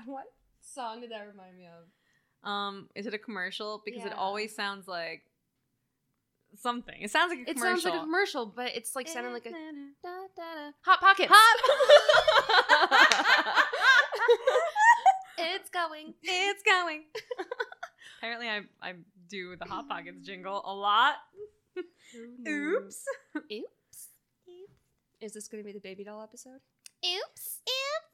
what song did that remind me of? Um, is it a commercial? Because it always sounds like something. It sounds like a It commercial. sounds like a commercial, but it's like sounding like a Hot da, da, da. Hot Pockets. it's going. it's going. Apparently, I I do the Hot Pockets jingle a lot. Oops. Oops. Is this going to be the baby doll episode? Oops.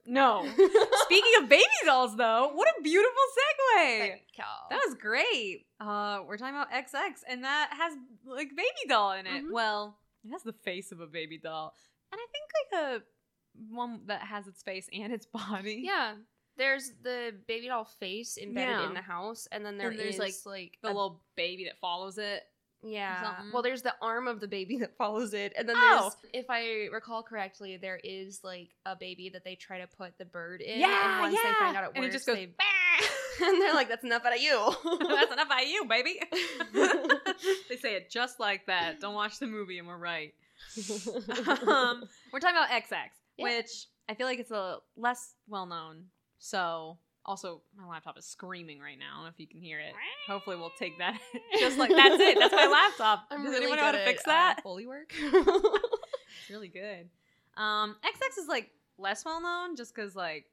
No. Speaking of baby dolls, though, what a beautiful segue. That was great. Uh, we're talking about XX, and that has like baby doll in it. Mhm. Well, it has the face of a baby doll, and I think like a one that has its face and its body. Yeah. There's the baby doll face embedded Yeah. in the house, and then there And there's, is like, like the a- little baby that follows it. Yeah. Well, there's the arm of the baby that follows it, and then Oh. there's, if I recall correctly, there is like a baby that they try to put the bird in. Yeah, and once they yeah. find out it And it works, just goes, they, and they're like, "That's enough out of you." That's enough out of you, baby. they say it just like that. Don't watch the movie, and we're right. um, we're talking about XX, Yeah. which I feel like it's a less well known. So, also, my laptop is screaming right now. I don't know if you can hear it. Hopefully, we'll take that. just like that's it. That's my laptop. I'm Does really anyone know how to fix at, uh, that? Foley work. It's really good. Um, XX is like less well known, just because like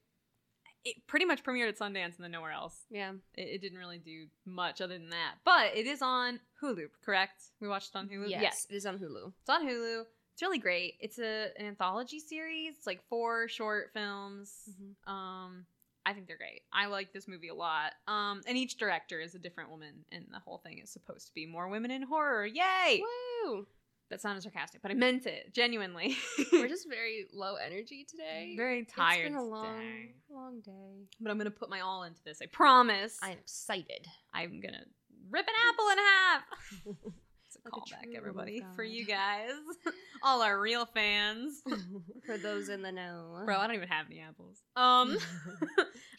it pretty much premiered at Sundance and then nowhere else. yeah. It, it didn't really do much other than that. But it is on Hulu, correct? We watched it on Hulu. Yes, it is on Hulu. It's on Hulu. It's really great. It's a an anthology series. It's like four short films. Mhm. Um, I think they're great. I like this movie a lot. Um, and each director is a different woman, and the whole thing is supposed to be more women in horror. Yay! Woo! That sounded sarcastic, but I meant it genuinely. We're just very low energy today. very tired. It's been a long, today. long day. but I'm gonna put my all into this. I promise. I'm excited. I'm gonna rip an apple in half. Like callback, everybody, for you guys, all our real fans. For those in the know. Bro, I don't even have any apples. Um,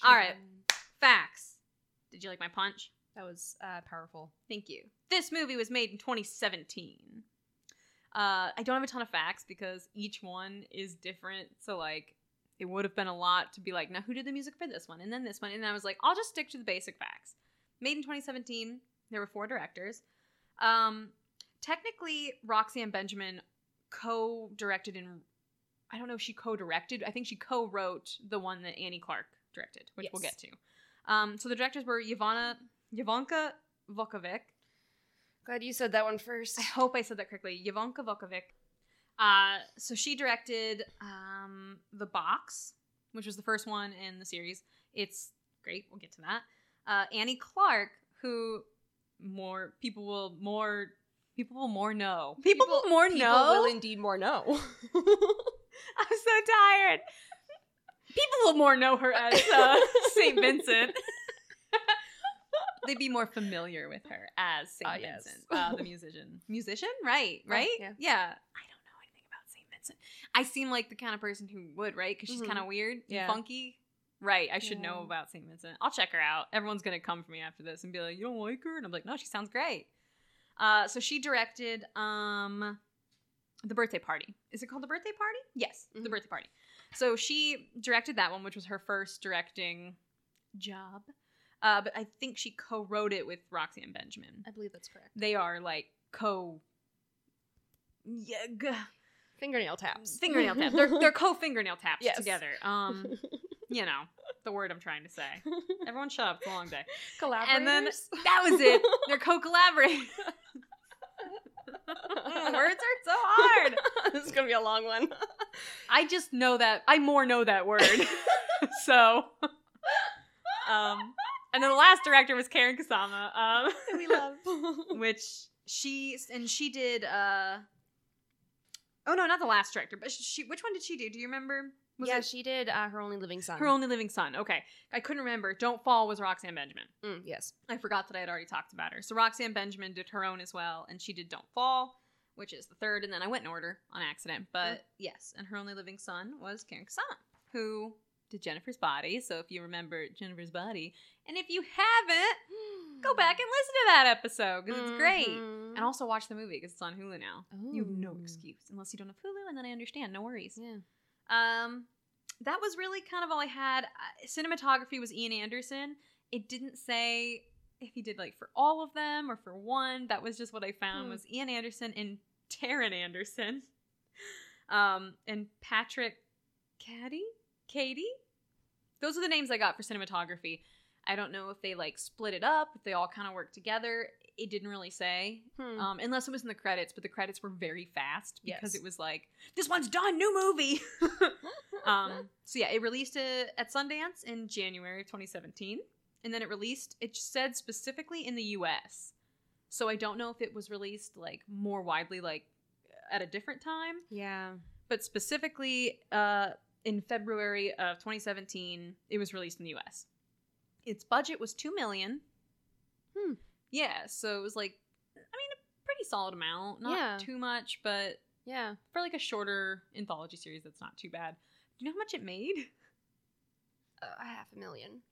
all right, facts. Did you like my punch? That was uh, powerful. Thank you. This movie was made in 2017. Uh, I don't have a ton of facts because each one is different. So like, it would have been a lot to be like, now who did the music for this one, and then this one, and I was like, I'll just stick to the basic facts. Made in 2017. There were four directors. Um, technically, Roxanne Benjamin co-directed and I don't know if she co-directed. I think she co-wrote the one that Annie Clark directed, which we'll get to. Um, so the directors were Yvonne Yvonka Vukovic. Glad you said that one first. I hope I said that correctly. Yvonka Vukovic. Uh, so she directed um, The Box, which was the first one in the series. It's great. We'll get to that. Uh, Annie Clark, who more people will more people will more know. People, will more people know. People will indeed more know. I'm so tired. People will more know her as uh, Saint Vincent. They'd be more familiar with her as Saint Ah, yes. Vincent, uh, the musician. Musician, right? Right? yeah. I don't know anything about Saint Vincent. I seem like the kind of person who would, right? Because she's Mhm. kind of weird, Yeah. funky. Right. I should know about Saint Vincent. I'll check her out. Everyone's gonna come for me after this and be like, "You don't like her?" And I'm like, "No, she sounds great." Uh, so she directed um, the birthday party. Is it called the birthday party? Yes, the Mhm. birthday party. So she directed that one, which was her first directing job. Uh, but I think she co-wrote it with Roxanne Benjamin. I believe that's correct. They are like co. Yeah, g- Fingernail taps. fingernail taps. They're they're co fingernail taps Yes. together. Um, you know the word I'm trying to say. Everyone, shut up. It's a long day. Collaborators. And then that was it. They're co-collaborating. Words are so hard. this is gonna be a long one. I just know that I more know that word. so um and then the last director was Karyn Kusama. Um we love. which she and she did uh Oh no, not the last director, but she which one did she do? Do you remember? Was yeah, it she did uh, her only living son. her only living son? Okay, I couldn't remember. Don't Fall was Roxanne Benjamin. Mm, yes. I forgot that I had already talked about her. So Roxanne Benjamin did her own as well, and she did Don't Fall, which is the third, and then I went in order on accident. But yes, and her only living son was Karen Kassan, who did Jennifer's Body. So if you remember Jennifer's Body, and if you haven't, go back and listen to that episode because it's great. Mhm. And also watch the movie because it's on Hulu now. You have no excuse unless you don't have Hulu, and then I understand. No worries. Yeah. Um, that was really kind of all I had. Uh, cinematography was Ian Anderson. It didn't say if he did like for all of them or for one. That was just what I found Hmm. was Ian Anderson and Taryn Anderson. Um, and Patrick Caddy? Katie? Those are the names I got for cinematography. I don't know if they like split it up, if they all kind of work together. It didn't really say Hmm. um, unless it was in the credits, but the credits were very fast because Yes. it was like, this one's done, new movie. um, so yeah, it released at Sundance in January of 2017, and then it released. It said specifically in the U.S., so I don't know if it was released like more widely, like at a different time, yeah. but specifically uh, in February of 2017, it was released in the U.S. Its budget was two million. Hmm. Yeah, so it was like, I mean, a pretty solid amount. Not Yeah. too much, but Yeah. for like a shorter anthology series, that's not too bad. Do you know how much it made? Uh, half a million.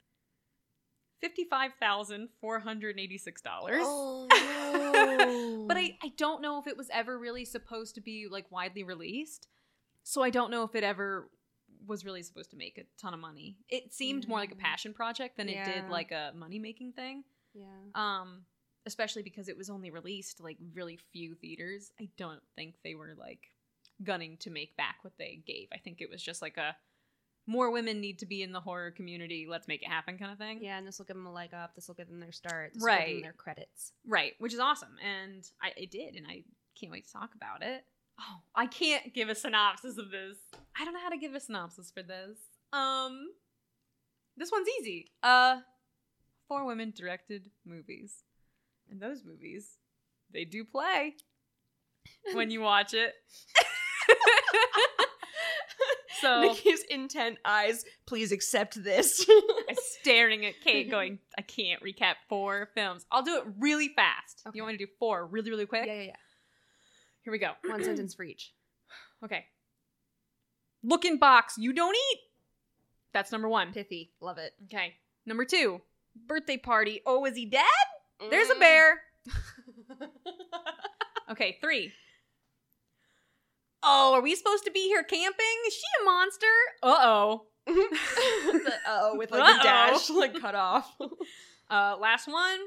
Fifty-five thousand four hundred eighty-six dollars. Oh no. But I, I don't know if it was ever really supposed to be like widely released. So I don't know if it ever was really supposed to make a ton of money. It seemed more like a Mm. passion project than it did like a money making thing. yeah. Um, especially because it was only released like really few theaters. I don't think they were like gunning to make back what they gave. I think it was just like a more women need to be in the horror community. Let's make it happen kind of thing. Yeah, and this will give them a leg up. This will give them their start. This will give Right. them their credits. Right, which is awesome. And I it did, and I can't wait to talk about it. Oh, I can't give a synopsis of this. I don't know how to give a synopsis for this. Um this one's easy. Uh four women directed movies. And those movies, they do play when you watch it. so Nikki's intent eyes. Please accept this. Staring at Kate going, I can't recap four films. I'll do it really fast. Okay. You want me to do four really, really quick? yeah, yeah, yeah. Here we go. One sentence for each. Okay. Look in box, you don't eat. That's number one. Pithy. Love it. Okay. Number two. Birthday party. Oh, is he dead? There's a Mm. bear. Okay, three. Oh, are we supposed to be here camping? Is she a monster? Uh oh. oh with like Uh-oh. the dash like cut off. Uh, last one.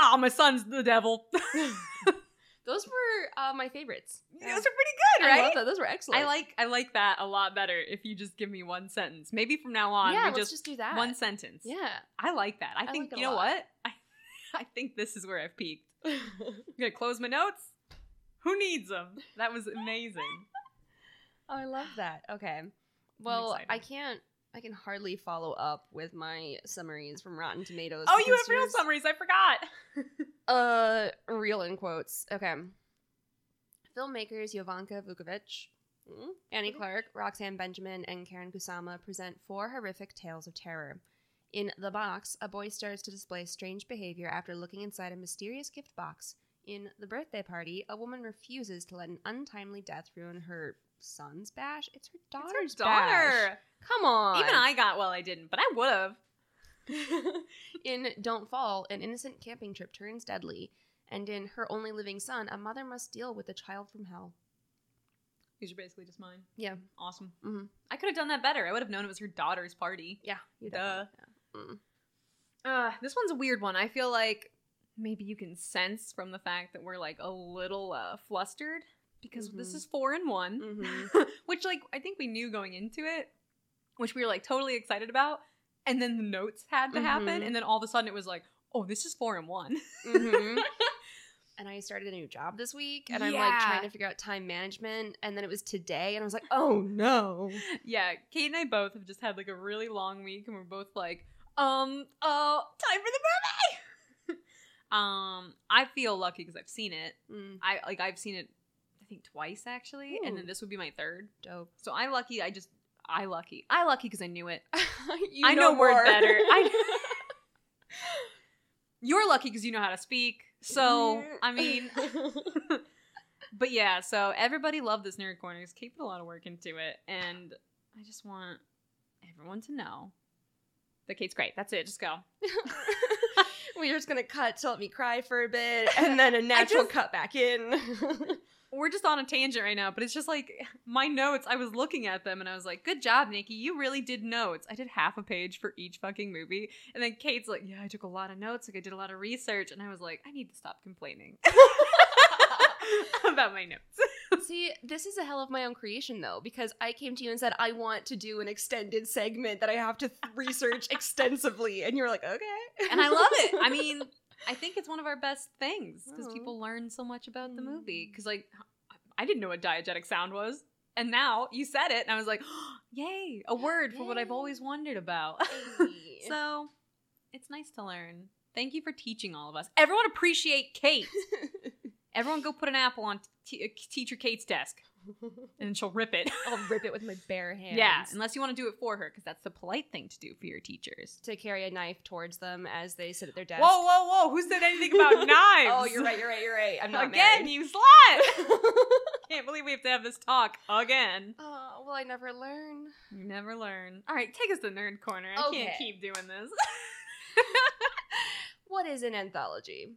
Oh, my son's the devil. Those were uh, my favorites. Those are pretty good, I right? love that. Those were excellent. I like I like that a lot better if you just give me one sentence. Maybe from now on Yeah, we let's just, just do that. one sentence. Yeah. I like that. I, I think like you know lot. what? I I think this is where I've peaked. I'm gonna close my notes. Who needs them? That was amazing. Oh, I love that. Okay. Well. I can't. I can hardly follow up with my summaries from Rotten Tomatoes. oh, you have real yours- summaries. I forgot. Uh, real in quotes. Okay. Filmmakers Jovanka Vukovic, mm, Annie Clark, Roxanne Benjamin, and Karyn Kusama present four horrific tales of terror. In The Box, a boy starts to display strange behavior after looking inside a mysterious gift box. In The Birthday Party, a woman refuses to let an untimely death ruin her son's bash. It's her daughter's It's her bash. daughter. Come on. Even I got well. I didn't, but I would have. in Don't Fall, an innocent camping trip turns deadly, and in Her Only Living Son, a mother must deal with a child from hell. These are basically just mine. Yeah, Awesome. Mhm. I could have done that better. I would have known it was her daughter's party. yeah, you Duh. yeah. Mm. Uh, this one's a weird one. I feel like maybe you can sense from the fact that we're like a little uh, flustered because this Mhm. is four and one, Mhm. which like I think we knew going into it, which we were like totally excited about, and then the notes had to happen, Mhm. and then all of a sudden it was like, oh, this is four and one. Mhm. and I started a new job this week, and I'm like trying to figure out time management, and then it was today, and I was like, oh no. yeah, Kate and I both have just had like a really long week, and we're both like, um, uh, time for the movie. um, I feel lucky because I've seen it. Mm, I like I've seen it, think twice actually, and then this would be my third. dope. So I'm lucky. I just I lucky. I lucky because I knew it. You I know word better. I- You're lucky because you know how to speak. So I mean, but yeah. So everybody loved this nerd corner. He's keeping a lot of work into it, and I just want everyone to know that Kate's great. That's it. Just go. We're just gonna cut to let me cry for a bit, and then a natural just- cut back in. We're just on a tangent right now, but it's just like my notes. I was looking at them and I was like, "Good job, Nikki. You really did notes. I did half a page for each fucking movie." And then Kate's like, "Yeah, I took a lot of notes. Like I did a lot of research." And I was like, "I need to stop complaining about my notes." See, this is a hell of my own creation, though, because I came to you and said I want to do an extended segment that I have to th- research extensively, and you're like, okay, and I love it. I mean, I think it's one of our best things because Oh. people learn so much about the movie. Mm. Because like, I didn't know what diegetic sound was, and now you said it, and I was like, "Yay! A word for what I've always wondered about." So it's nice to learn. Thank you for teaching all of us. Everyone appreciate Kate. Everyone go put an apple on t- uh, teacher Kate's desk, and she'll rip it. I'll rip it with my bare hands. yeah, unless you want to do it for her, because that's the polite thing to do for your teachers. to carry a knife towards them as they sit at their desk. Whoa, whoa, whoa! Who said anything about knives? Oh, you're right. You're right. You're right. I'm not again, married. you slut! Can't believe we have to have this talk again. oh, will I never learn? You never learn. All right, take us to nerd corner. I Okay. can't keep doing this. What is an anthology?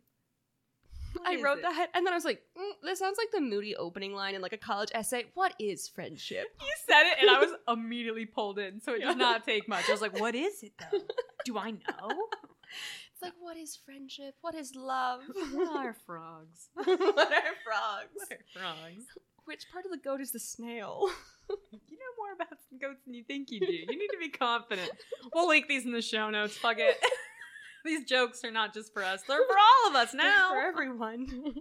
I wrote it? that, and then I was like, mm, "This sounds like the moody opening line in like a college essay." What is friendship? You said it, and I was immediately pulled in, so it does not take much. I was like, "What is it though? Do I know?" It's like, what is friendship? What is love? what are frogs? what are frogs? What are frogs? Which part of the goat is the snail? You know more about goats than you think you do. You need to be confident. We'll link these in the show notes. Fuck it. these jokes are not just for us; they're for all of us now. for everyone.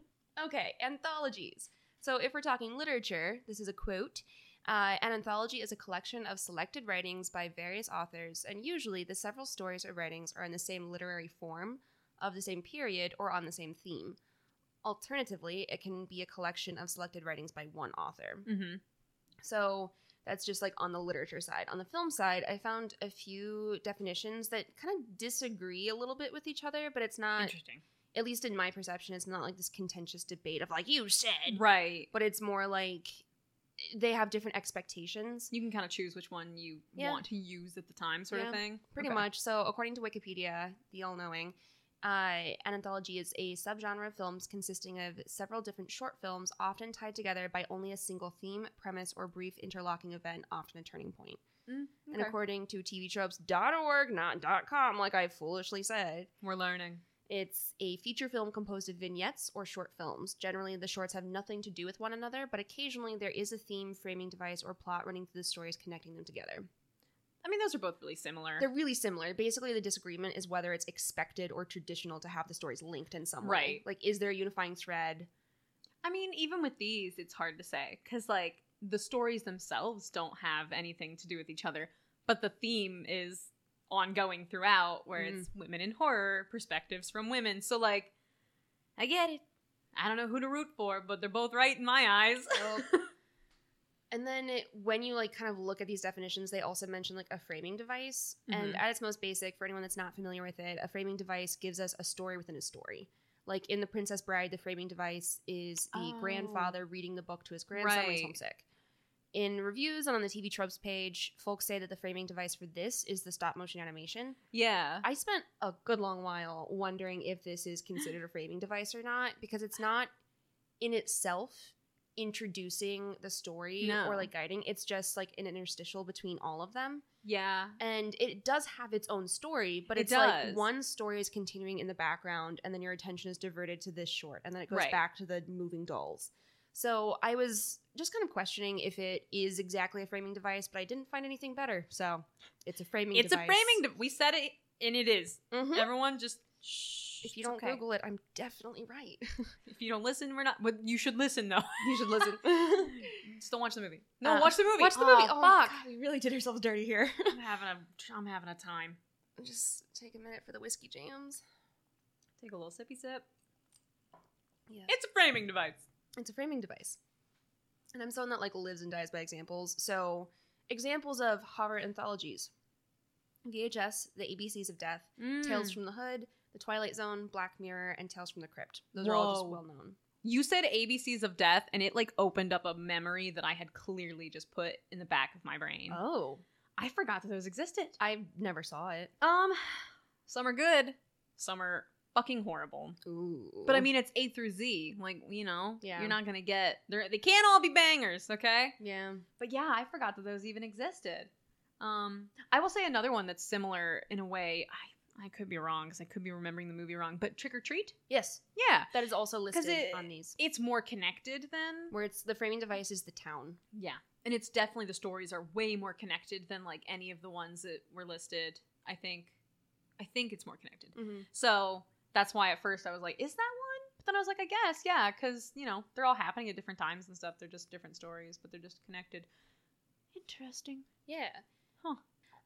okay, anthologies. So if we're talking literature, this is a quote. Uh, an anthology is a collection of selected writings by various authors, and usually the several stories or writings are in the same literary form, of the same period, or on the same theme. Alternatively, it can be a collection of selected writings by one author. Mm-hmm. So that's just like on the literature side. On the film side, I found a few definitions that kind of disagree a little bit with each other, but it's not Interesting. at least in my perception, it's not like this contentious debate of like you said, Right. but it's more like they have different expectations. You can kind of choose which one you Yeah. want to use at the time, sort Yeah, of thing. Pretty Okay. much. So, according to Wikipedia, the all knowing, uh, an anthology is a subgenre of films consisting of several different short films, often tied together by only a single theme, premise, or brief interlocking event, often a turning point. Mm, And according to tvtropes.org, not .com, like I foolishly said, We're learning. It's a feature film composed of vignettes or short films. Generally, the shorts have nothing to do with one another, but occasionally there is a theme, framing device, or plot running through the stories connecting them together. I mean, those are both really similar. They're really similar. Basically, the disagreement is whether it's expected or traditional to have the stories linked in some way. Right. Like, is there a unifying thread? I mean, even with these, it's hard to say because, like, the stories themselves don't have anything to do with each other, but the theme is ongoing throughout, where mm-hmm. it's women in horror, perspectives from women. So, like, I get it. I don't know who to root for, but they're both right in my eyes. And then it, when you like kind of look at these definitions, they also mention like a framing device. And Mhm. at its most basic, for anyone that's not familiar with it, a framing device gives us a story within a story. Like in The Princess Bride, the framing device is the Oh. grandfather reading the book to his grandson when he's homesick. In reviews and on the TV Tropes page, folks say that the framing device for this is the stop motion animation. yeah. I spent a good long while wondering if this is considered a framing device or not because it's not in itself introducing the story No. or like guiding. It's just like an interstitial between all of them. yeah. And it does have its own story, but It it's like one story is continuing in the background and then your attention is diverted to this short and then it goes Right. back to the moving dolls. So I was just kind of questioning if it is exactly a framing device, but I didn't find anything better. So it's a framing It's device. a framing. De- we said it, and it is. Mhm. Everyone just shh. If you don't okay. Google it, I'm definitely right. If you don't listen, we're not. But you should listen though. you should listen. Just don't watch the movie. No, Uh, watch the movie. Watch the movie. Oh, Oh, fuck. God, we really did ourselves dirty here. I'm having a. I'm having a time. Just take a minute for the whiskey jams. Take a little sippy sip. Yeah, It's a framing device. it's a framing device, and I'm someone that like lives and dies by examples. So Examples of horror anthologies VHS, The ABCs of Death, Tales Mm. from the Hood, The Twilight Zone, Black Mirror, and Tales from the Crypt. Those are all just well known. You said ABCs of Death, and it like opened up a memory that I had clearly just put in the back of my brain. Oh. I forgot that those existed. I never saw it. Um, some are good, some are fucking horrible. Ooh. But I mean, it's A through Z. Like you know, Yeah. you're not gonna get. They're, they can't all be bangers, okay? yeah. But yeah, I forgot that those even existed. Um, I will say another one that's similar in a way. I I could be wrong because I could be remembering the movie wrong. But Trick or Treat, Yes. yeah, That is also listed it- on these. it's more connected than Where it's the framing device is the town. Yeah. And it's definitely the stories are way more connected than like any of the ones that were listed. I think I think it's more connected. Mm-hmm. So that's why at first I was like, is that one? But then I was like, I guess, yeah, because you know, they're all happening at different times and stuff. They're just different stories, but they're just connected. Interesting. Yeah. Huh.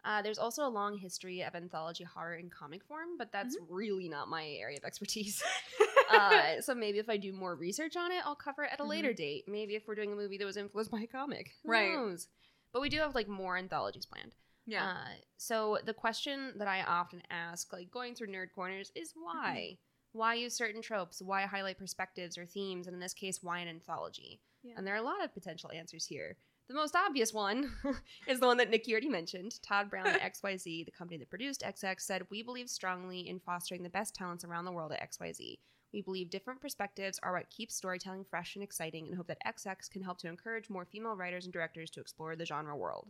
Uh, there's also a long history of anthology horror in comic form, but that's really not my area of expertise. uh, so maybe if I do more research on it, I'll cover it at a later date. Maybe if we're doing a movie that was influenced by a comic. Who Right. knows? But we do have like more anthologies planned. yeah. Uh, so the question that I often ask, like going through nerd corners, is why? Why use certain tropes? Why highlight perspectives or themes? And in this case, why an anthology? Yeah. And there are a lot of potential answers here. The most obvious one is the one that Nikki already mentioned. Todd Brown at XYZ, the company that produced XX, said, We believe strongly in fostering the best talents around the world at XYZ. We believe different perspectives are what keeps storytelling fresh and exciting and hope that XX can help to encourage more female writers and directors to explore the genre world.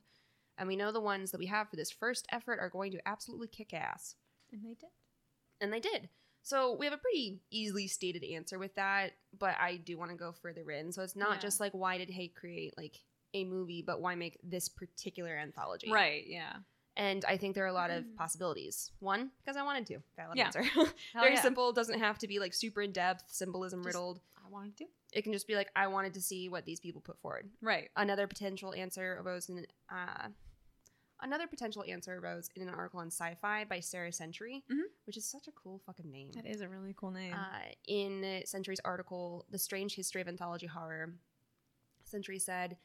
And we know the ones that we have for this first effort are going to absolutely kick ass. and they did. And they did. So we have a pretty easily stated answer with that, but I do want to go further in. So it's not Yeah. just like why did Hay create like a movie, but why make this particular anthology? Right, yeah. And I think there are a lot of Mm. possibilities. One, because I wanted to. Valid Yeah. answer. Very yeah. simple. Doesn't have to be like super in depth, symbolism Just- riddled. I wanted to. It can just be like I wanted to see what these people put forward. Right. Another potential answer arose in uh, another potential answer arose in an article on SYFY by Sarah Century, Mhm. which is such a cool fucking name. That is a really cool name. Uh, in Century's article, The Strange History of Anthology Horror, Century said,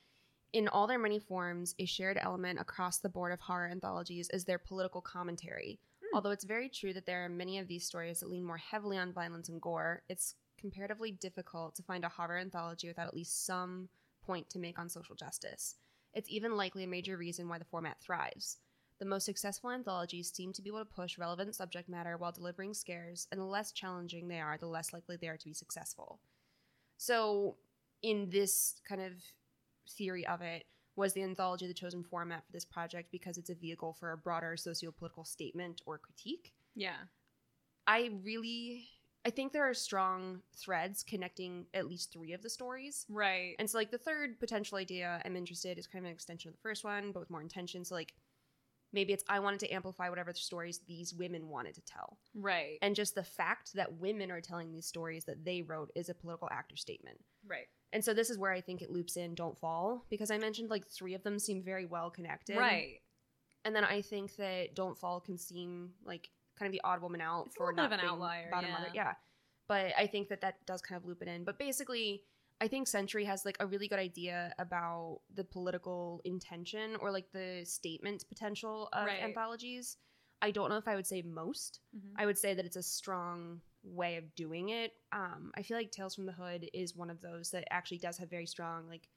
in all their many forms, a shared element across the board of horror anthologies is their political commentary. Hmm. Although it's very true that there are many of these stories that lean more heavily on violence and gore, it's comparatively difficult to find a horror anthology without at least some point to make on social justice. It's even likely a major reason why the format thrives. The most successful anthologies seem to be able to push relevant subject matter while delivering scares, and the less challenging they are, the less likely they are to be successful. So, in this kind of theory of it, was the anthology the chosen format for this project because it's a vehicle for a broader socio-political statement or critique? yeah. I really I think there are strong threads connecting at least 3 of the stories. Right. And so like the third potential idea I'm interested is kind of an extension of the first one, but with more intention. So like maybe it's I wanted to amplify whatever stories these women wanted to tell. right. And just the fact that women are telling these stories that they wrote is a political actor statement. right. And so this is where I think it loops in Don't Fall because I mentioned like three of them seem very well connected. Right. And then I think that Don't Fall can seem like kind of the odd woman out It's for not of an being outlier, bottom yeah. mother. Yeah. But I think that that does kind of loop it in. But basically, I think Century has like a really good idea about the political intention or like the statement potential of Right. anthologies. I don't know if I would say most. Mhm. I would say that it's a strong way of doing it. Um, I feel like Tales from the Hood is one of those that actually does have very strong like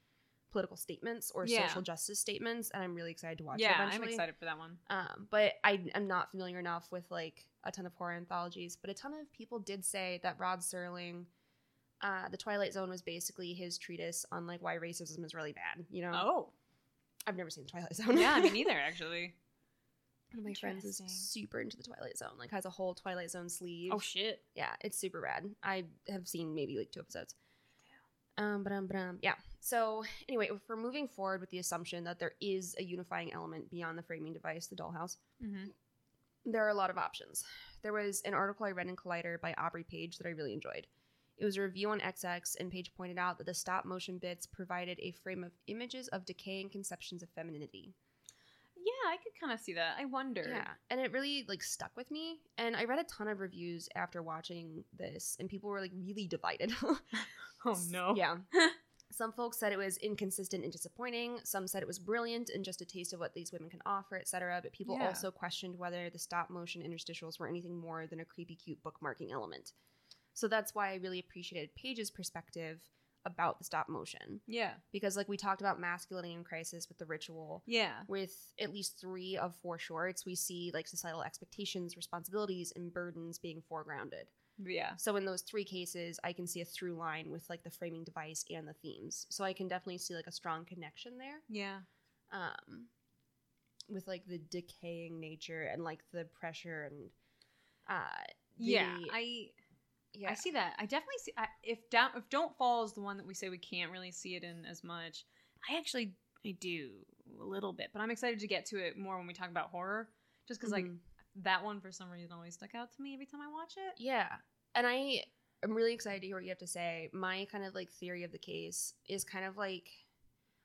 political statements or Yeah. social justice statements, and I'm really excited to watch it yeah, I'm excited for that one. Um, but I am not familiar enough with like a ton of horror anthologies. But a ton of people did say that Rod Serling, uh, The Twilight Zone was basically his treatise on like why racism is really bad. You know, Oh. I've never seen The Twilight Zone. yeah, me neither, actually. One of my friends is super into The Twilight Zone. Like has a whole Twilight Zone sleeve. Oh, shit. yeah, it's super rad. I have seen maybe like two episodes. Um, but um, but um, yeah. So anyway, if we're moving forward with the assumption that there is a unifying element beyond the framing device, the dollhouse, Mm-hmm. there are a lot of options. There was an article I read in Collider by Aubrey Page that I really enjoyed. It was a review on XX, and Page pointed out that the stop motion bits provided a frame of images of decaying conceptions of femininity. Yeah, I could kind of see that. I wonder. Yeah, and it really like stuck with me. And I read a ton of reviews after watching this, and people were like really divided. Oh, no. Yeah. Some folks said it was inconsistent and disappointing. Some said it was brilliant and just a taste of what these women can offer, etc. But people Yeah. also questioned whether the stop motion interstitials were anything more than a creepy, cute bookmarking element. So that's why I really appreciated Page's perspective about the stop motion. Yeah. Because, like, we talked about masculinity in crisis with the ritual. Yeah. With at least three of four shorts, we see like societal expectations, responsibilities, and burdens being foregrounded. Yeah. So in those three cases, I can see a through line with like the framing device and the themes. So I can definitely see like a strong connection there. Yeah. Um, with like the decaying nature and like the pressure and uh the- yeah. I yeah I see that. I definitely see I, if down if don't fall is the one that we say we can't really see it in as much. I actually I do a little bit, but I'm excited to get to it more when we talk about horror. Just because like Mhm. that one for some reason always stuck out to me every time I watch it. yeah and I I am really excited to hear what you have to say. My kind of like theory of the case is kind of like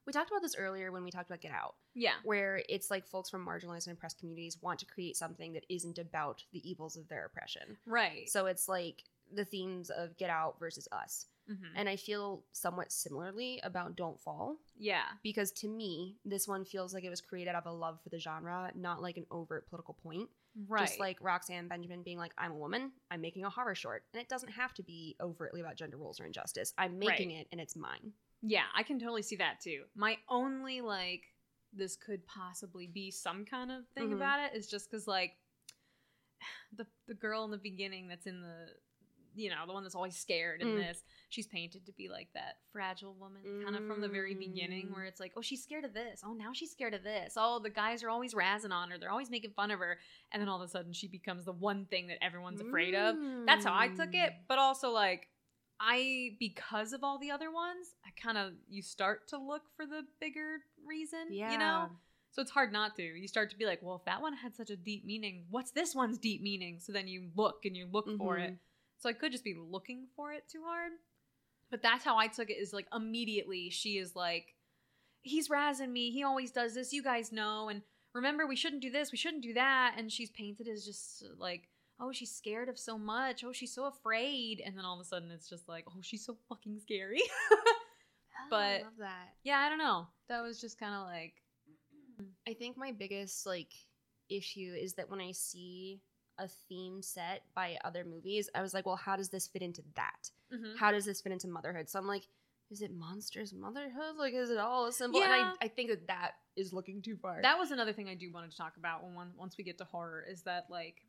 we talked about this earlier when we talked about Get Out. Yeah. where it's like folks from marginalized and oppressed communities want to create something that isn't about the evils of their oppression. Right. So it's like the themes of Get Out versus Us. Mhm. And I feel somewhat similarly about Don't Fall yeah. because to me, this one feels like it was created out of a love for the genre, not like an overt political point. Right. Just like Roxanne Benjamin being like, I'm a woman, I'm making a horror short. And it doesn't have to be overtly about gender roles or injustice. I'm making it and it's mine. Yeah, I can totally see that too. My only like this could possibly be some kind of thing Mhm. about it is just because like the the girl in the beginning that's in the you know the one that's always scared in Mm. this she's painted to be like that fragile woman kind of from the very beginning Mm. where it's like oh she's scared of this oh now she's scared of this oh the guys are always razzing on her they're always making fun of her and then all of a sudden she becomes the one thing that everyone's afraid of that's how I took it. Mm. But also, like, I because of all the other ones, I kind of you start to look for the bigger reason. Yeah. you know. So it's hard not to. You start to be like, well, if that one had such a deep meaning, what's this one's deep meaning? So then you look and you look for it. So I could just be looking for it too hard. But that's how I took it. Is like immediately she is like, he's razzing me. He always does this. You guys know. And remember, we shouldn't do this. We shouldn't do that. And she's painted as just like, oh, she's scared of so much. Oh, she's so afraid. And then all of a sudden, it's just like, oh, she's so fucking scary. Oh, but- I love that. yeah, I don't know. That was just kind of like, I think my biggest like issue is that when I see a theme set by other movies, I was like, well, how does this fit into that? mhm. How does this fit into motherhood? So I'm like, is it monsters motherhood? Like, is it all a symbol? Yeah. And I, I think that that is looking too far. that was another thing I do wanted to talk about when one, once we get to horror is that like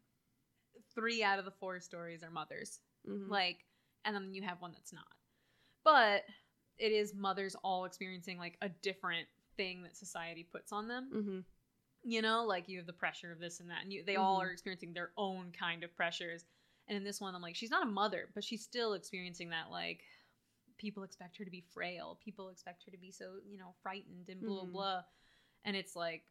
three out of the four stories are mothers. Mhm. like and then you have one that's not but it is mothers all experiencing like a different thing that society puts on them Mhm. You know like you have the pressure of this and that and you, they all Mhm. are experiencing their own kind of pressures. And in this one i'm like she's not a mother but she's still experiencing that like people expect her to be frail people expect her to be so you know frightened and blah Mhm. blah. And it's like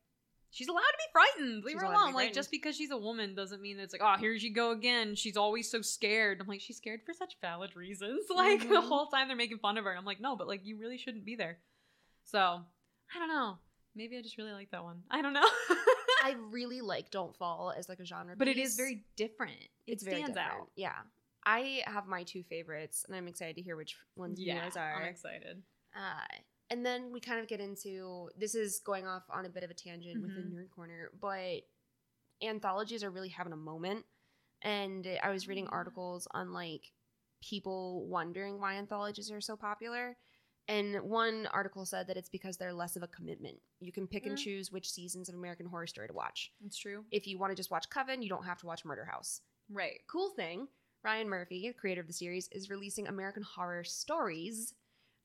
she's allowed to be frightened leave She's her allowed to be alone. Like just because she's a woman doesn't mean that it's like oh here she go again. She's always so scared. I'm like she's scared for such valid reasons. Like the Mhm. whole time they're making fun of her i'm like no but like you really shouldn't be there. So i don't know maybe i just really like that one i don't know I really like Don't Fall as like a genre, but it is very different it it's very stands different. out Yeah, I have my two favorites, and I'm excited to hear which ones yeah yours are. i'm excited Uh, and then we kind of get into this is going off on a bit of a tangent with the Mhm. nerd corner, but anthologies are really having a moment. And I was reading articles on like people wondering why anthologies are so popular. And one article said that it's because they're less of a commitment. You can pick and Mm. choose which seasons of American Horror Story to watch. it's true If you want to just watch Coven, you don't have to watch Murder House. right Cool thing, Ryan Murphy, creator of the series, is releasing American Horror Stories,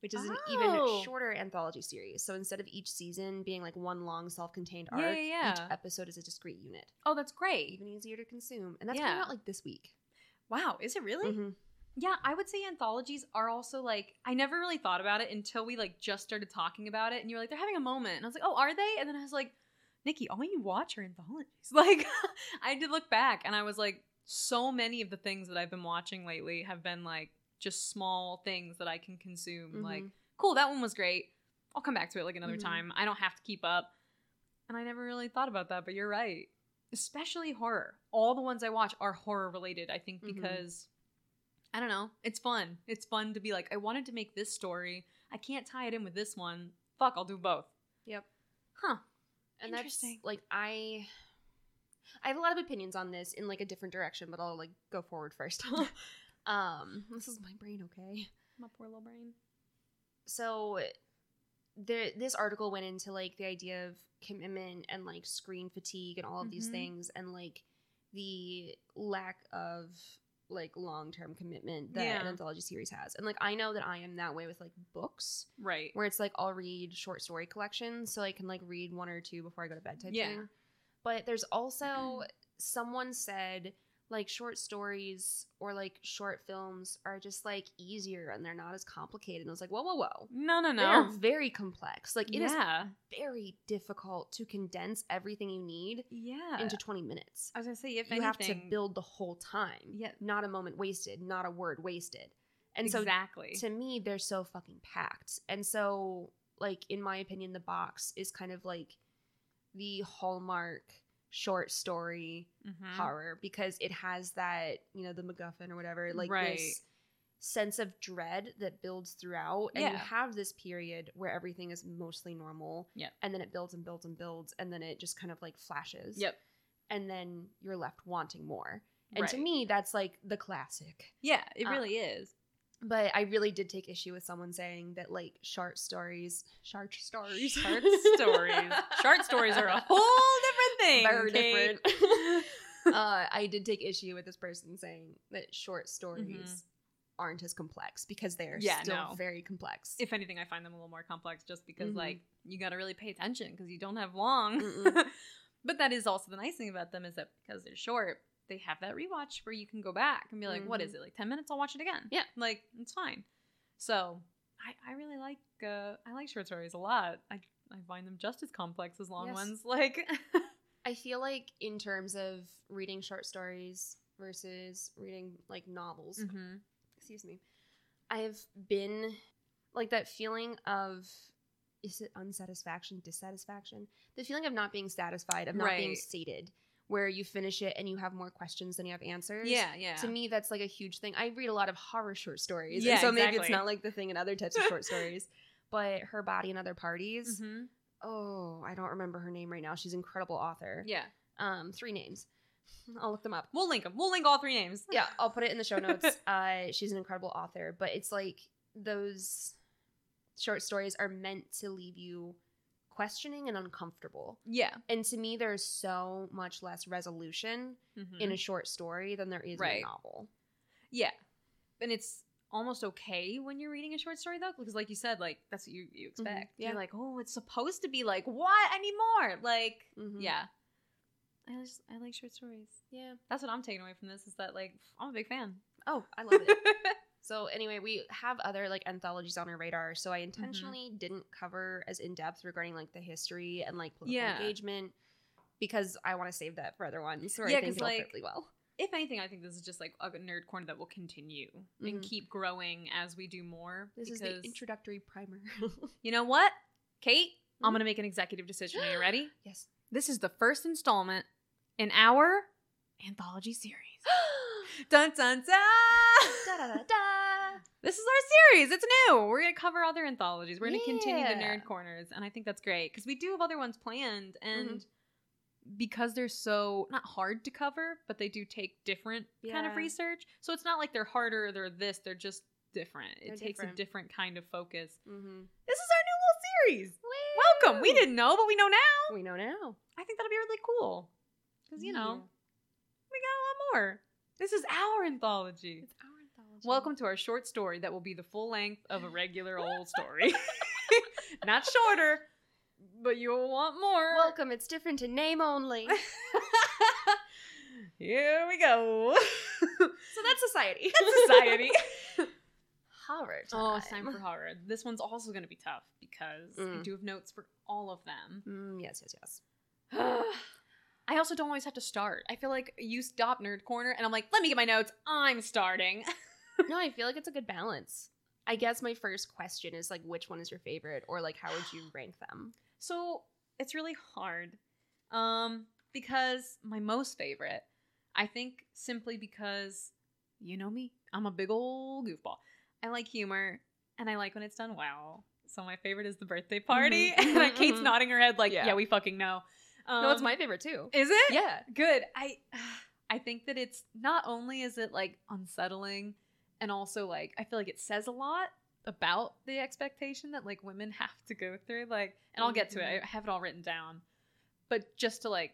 which is an even Oh. shorter anthology series. So instead of each season being like one long self-contained arc, yeah, yeah. each episode is a discrete unit. oh that's great Even easier to consume. And that's Yeah. coming out like this week. wow is it really Mhm. Yeah, I would say anthologies are also like I never really thought about it until we like just started talking about it, and you were like, they're having a moment, and I was like, oh, are they? And then I was like, Nikki, all you watch are anthologies. Like, I did look back, and I was like, so many of the things that I've been watching lately have been like just small things that I can consume. Like, Mhm. cool, that one was great. I'll come back to it like another Mhm. time. I don't have to keep up. And I never really thought about that, but you're right. Especially horror. All the ones I watch are horror related, I think, Mhm. because I don't know. It's fun. It's fun to be like, I wanted to make this story. I I can't tie it in with this one. Fuck, I'll do both. Yep. Huh. And that's Interesting. like I I have a lot of opinions on this in like a different direction, but I'll like go forward first. um, this is my brain, okay? My poor little brain. So there this article went into like the idea of commitment and like screen fatigue and all of these Mhm. things and like the lack of like long-term commitment that an anthology series has. And like I know that I am that way with like books Right. where it's like I'll read short story collections so I can like read one or two before I go to bed type Yeah. thing. But there's also someone said like short stories or like short films are just like easier and they're not as complicated. And I was like, whoa, whoa, whoa. No, no, no. They are very complex. Like it is yeah. very difficult to condense everything you need Yeah. into 20 minutes. I was gonna say if You have to build the whole time. Yeah. Not a moment wasted, not a word wasted. And so exactly. to me they're so fucking packed and so like in my opinion the box is kind of like the hallmark short story Mhm. horror because it has that you know the macguffin or whatever like Right. this sense of dread that builds throughout and you have this period where everything is mostly normal Yep. and then it builds and builds and builds and then it just kind of like flashes Yep. and then you're left wanting more and to me that's like the classic Yeah, it Uh, really is. but I really did take issue with someone saying that like short stories, short stories, Short stories. Short stories are a whole thing. very Kate. different. uh, I did take issue with this person saying that short stories aren't as complex because they're Mm-hmm. Yeah, still no. very complex. if anything, I find them a little more complex just because, Mhm. like, you got to really pay attention because you don't have long. But that is also the nice thing about them is that because they're short, they have that rewatch where you can go back and be like, "What Mhm. is it? Like ten minutes? I'll watch it again." Yeah. like it's fine. So I, I really like uh, I like short stories a lot. I I find them just as complex as long Yes. ones. Like, I feel like in terms of reading short stories versus reading like novels, Mhm. excuse me, I've been like that feeling of is it unsatisfaction, dissatisfaction? The feeling of not being satisfied, of not being sated, where you finish it and you have more questions than you have answers. yeah, yeah. To me, that's like a huge thing. I read a lot of horror short stories. Yeah, and so maybe it's not like the thing in other types of short stories. But her body and other parties. Mhm. Oh, I don't remember her name right now. She's an incredible author. yeah, Um, three names. I'll look them up we'll link them. We'll link all three names. yeah i'll put it in the show notes uh she's an incredible author but it's like those short stories are meant to leave you questioning and uncomfortable yeah. and to me there's so much less resolution Mhm. in a short story than there is in a novel Yeah. And it's almost okay when you're reading a short story though, because like you said, like that's what you, you expect. yeah. You're like, oh, it's supposed to be like, what? I need more. Like, Mhm. yeah. I just I like short stories. yeah That's what I'm taking away from this is that like I'm a big fan. oh i love it so anyway we have other like anthologies on our radar so i intentionally didn't cover as in-depth regarding like the history and like political Yeah. engagement because i want to save that for other ones where Yeah, i think it'll like, fit really well if anything, I think this is just like a nerd corner that will continue and Mhm. keep growing as we do more. This is the introductory primer. You know what, Kate? I'm Mhm. gonna make an executive decision. Are you ready? yes. This is the first installment in our anthology series. dun dun dun! da, da, da, da. This is our series. It's new. We're gonna cover other anthologies. We're gonna continue the nerd corners, and I think that's great because we do have other ones planned, and because they're so not hard to cover, but they do take different kind of research. So it's not like they're harder. They're this. They're just different. It They're takes a different. different kind of focus. Mm-hmm. This is our new little series. Welcome. We didn't know, but we know now. We know now. I think that'll be really cool because you know we got a lot more. This is our anthology. It's our anthology. Welcome to our short story that will be the full length of a regular old story. Not shorter, but you'll want more. Welcome. It's different in name only. Here we go. so that's society. That's society. Horror time. oh, it's time for horror. This one's also going to be tough because I Mm. do have notes for all of them. Mm, yes, yes, yes. I also don't always have to start. I feel like you stop Nerd Corner and I'm like, let me get my notes. I'm starting. no, I feel like it's a good balance. I guess my first question is like, which one is your favorite, or like, how would you rank them? So it's really hard. Um, because my most favorite, I think simply because you know me, I'm a big old goofball. I like humor and I like when it's done well. So my favorite is the birthday party, Mhm, and Kate's mhm. nodding her head like, Yeah. yeah, we fucking know. no, it's Um, my favorite too. Is it? Yeah. Good. I I think that it's not only is it like unsettling and also like I feel like it says a lot about the expectation that like women have to go through like and I'll get to it. Mm-hmm. I have it all written down. But just to like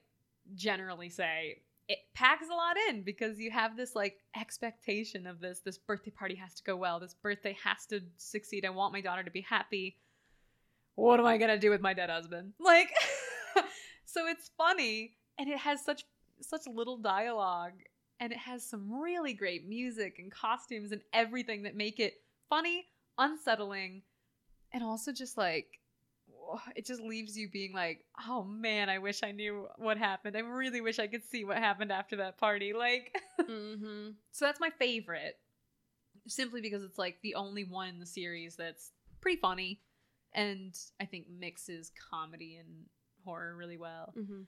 generally say it packs a lot in because you have this like expectation of this this birthday party has to go well. This birthday has to succeed. I want my daughter to be happy. What am I going to do with my dead husband? Like so it's funny and it has such such little dialogue and it has some really great music and costumes and everything that make it funny, unsettling, and also just like it just leaves you being like, "Oh man, I wish I knew what happened. I really wish I could see what happened after that party." Like mm-hmm. so that's my favorite. Simply because it's like the only one in the series that's pretty funny and I think mixes comedy and horror really well. Mm-hmm.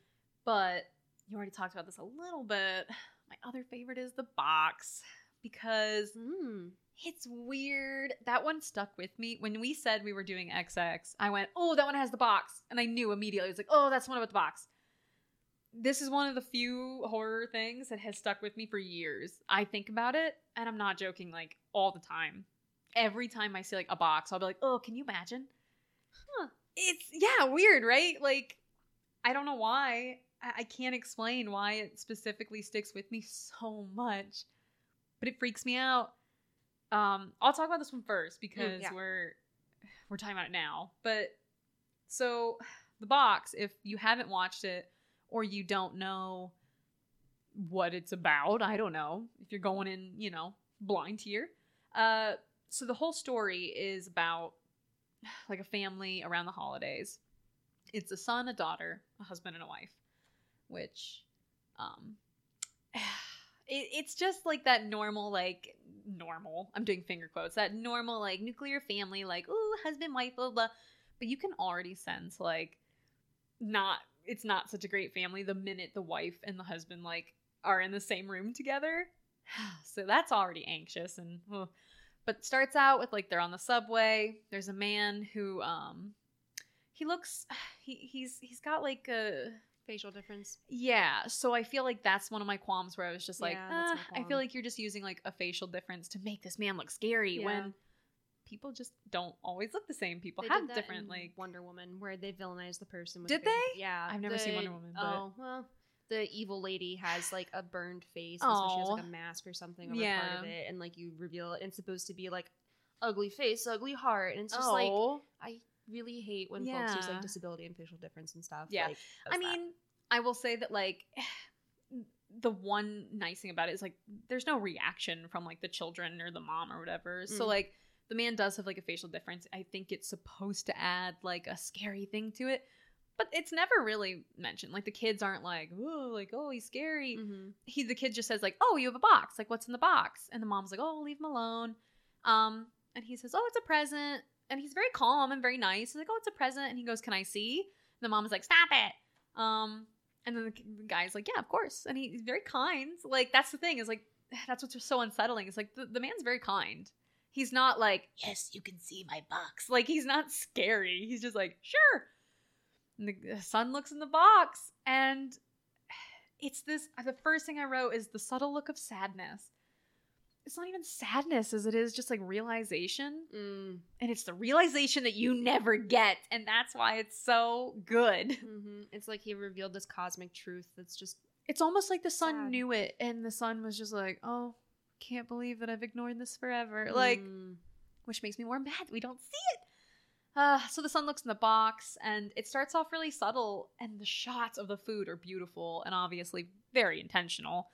But you already talked about this a little bit. My other favorite is the box because Mm. It's weird. That one stuck with me. When we said we were doing XX, I went, oh, that one has the box. And I knew immediately. I was like, oh, that's the one with the box. This is one of the few horror things that has stuck with me for years. I think about it, and I'm not joking, like all the time. Every time I see like a box, I'll be like, oh, can you imagine? Huh. It's, yeah, weird, right? Like, I don't know why. I, I can't explain why it specifically sticks with me so much, but it freaks me out. Um, I'll talk about this one first because yeah. we're we're talking about it now. But so the box, if you haven't watched it or you don't know what it's about, I don't know if you're going in, you know, blind here. Uh, so the whole story is about like a family around the holidays. It's a son, a daughter, a husband, and a wife, which, um, it, it's just like that normal, like normal. I'm doing finger quotes. That normal, like nuclear family, like ooh, husband, wife, blah blah. But you can already sense like not. It's not such a great family the minute the wife and the husband like are in the same room together. so that's already anxious and. ugh. But starts out with like they're on the subway. There's a man who um he looks he he's he's got like a Facial difference. yeah, so I feel like that's one of my qualms where I was just like, Yeah, "Ah, I feel like you're just using like a facial difference to make this man look scary Yeah. when people just don't always look the same. People They have different like Wonder Woman, where they villainized the person. With Did they? Yeah, I've never seen Wonder Woman, but- Oh well, the evil lady has like a burned face, and so she has like a mask or something over part Yeah. of it, and like you reveal it, and it's supposed to be like ugly face, ugly heart, and it's just like. I really hate when folks use Yeah. like disability and facial difference and stuff. Yeah. like, I does that. mean, I will say that like the one nice thing about it is like there's no reaction from like the children or the mom or whatever. So Mm. like the man does have like a facial difference. I think it's supposed to add like a scary thing to it. But it's never really mentioned. Like the kids aren't like, oh, like, oh, he's scary. Mhm. He the kid just says, like, oh, you have a box. Like, what's in the box? And the mom's like, oh, leave him alone. Um, and he says, oh, it's a present. And he's very calm and very nice. He's like, oh, it's a present. And he goes, can I see? And the mom's like, stop it. Um, and then the, guy's like, yeah, of course. And he, he's very kind. Like, that's the thing is like, that's what's so unsettling. It's like the, the man's very kind. He's not like, yes, you can see my box. Like, he's not scary. He's just like, sure. And the son looks in the box and it's this the first thing I wrote is the subtle look of sadness. It's not even sadness as it is just like realization. Mm, And it's the realization that you never get. And that's why it's so good. mhm. It's like he revealed this cosmic truth that's just It's almost like the son Sad. knew it and the son was just like, oh, can't believe that I've ignored this forever. Like, mm, which makes me more mad. We don't see it. Uh, so the son looks in the box and it starts off really subtle and the shots of the food are beautiful and obviously very intentional.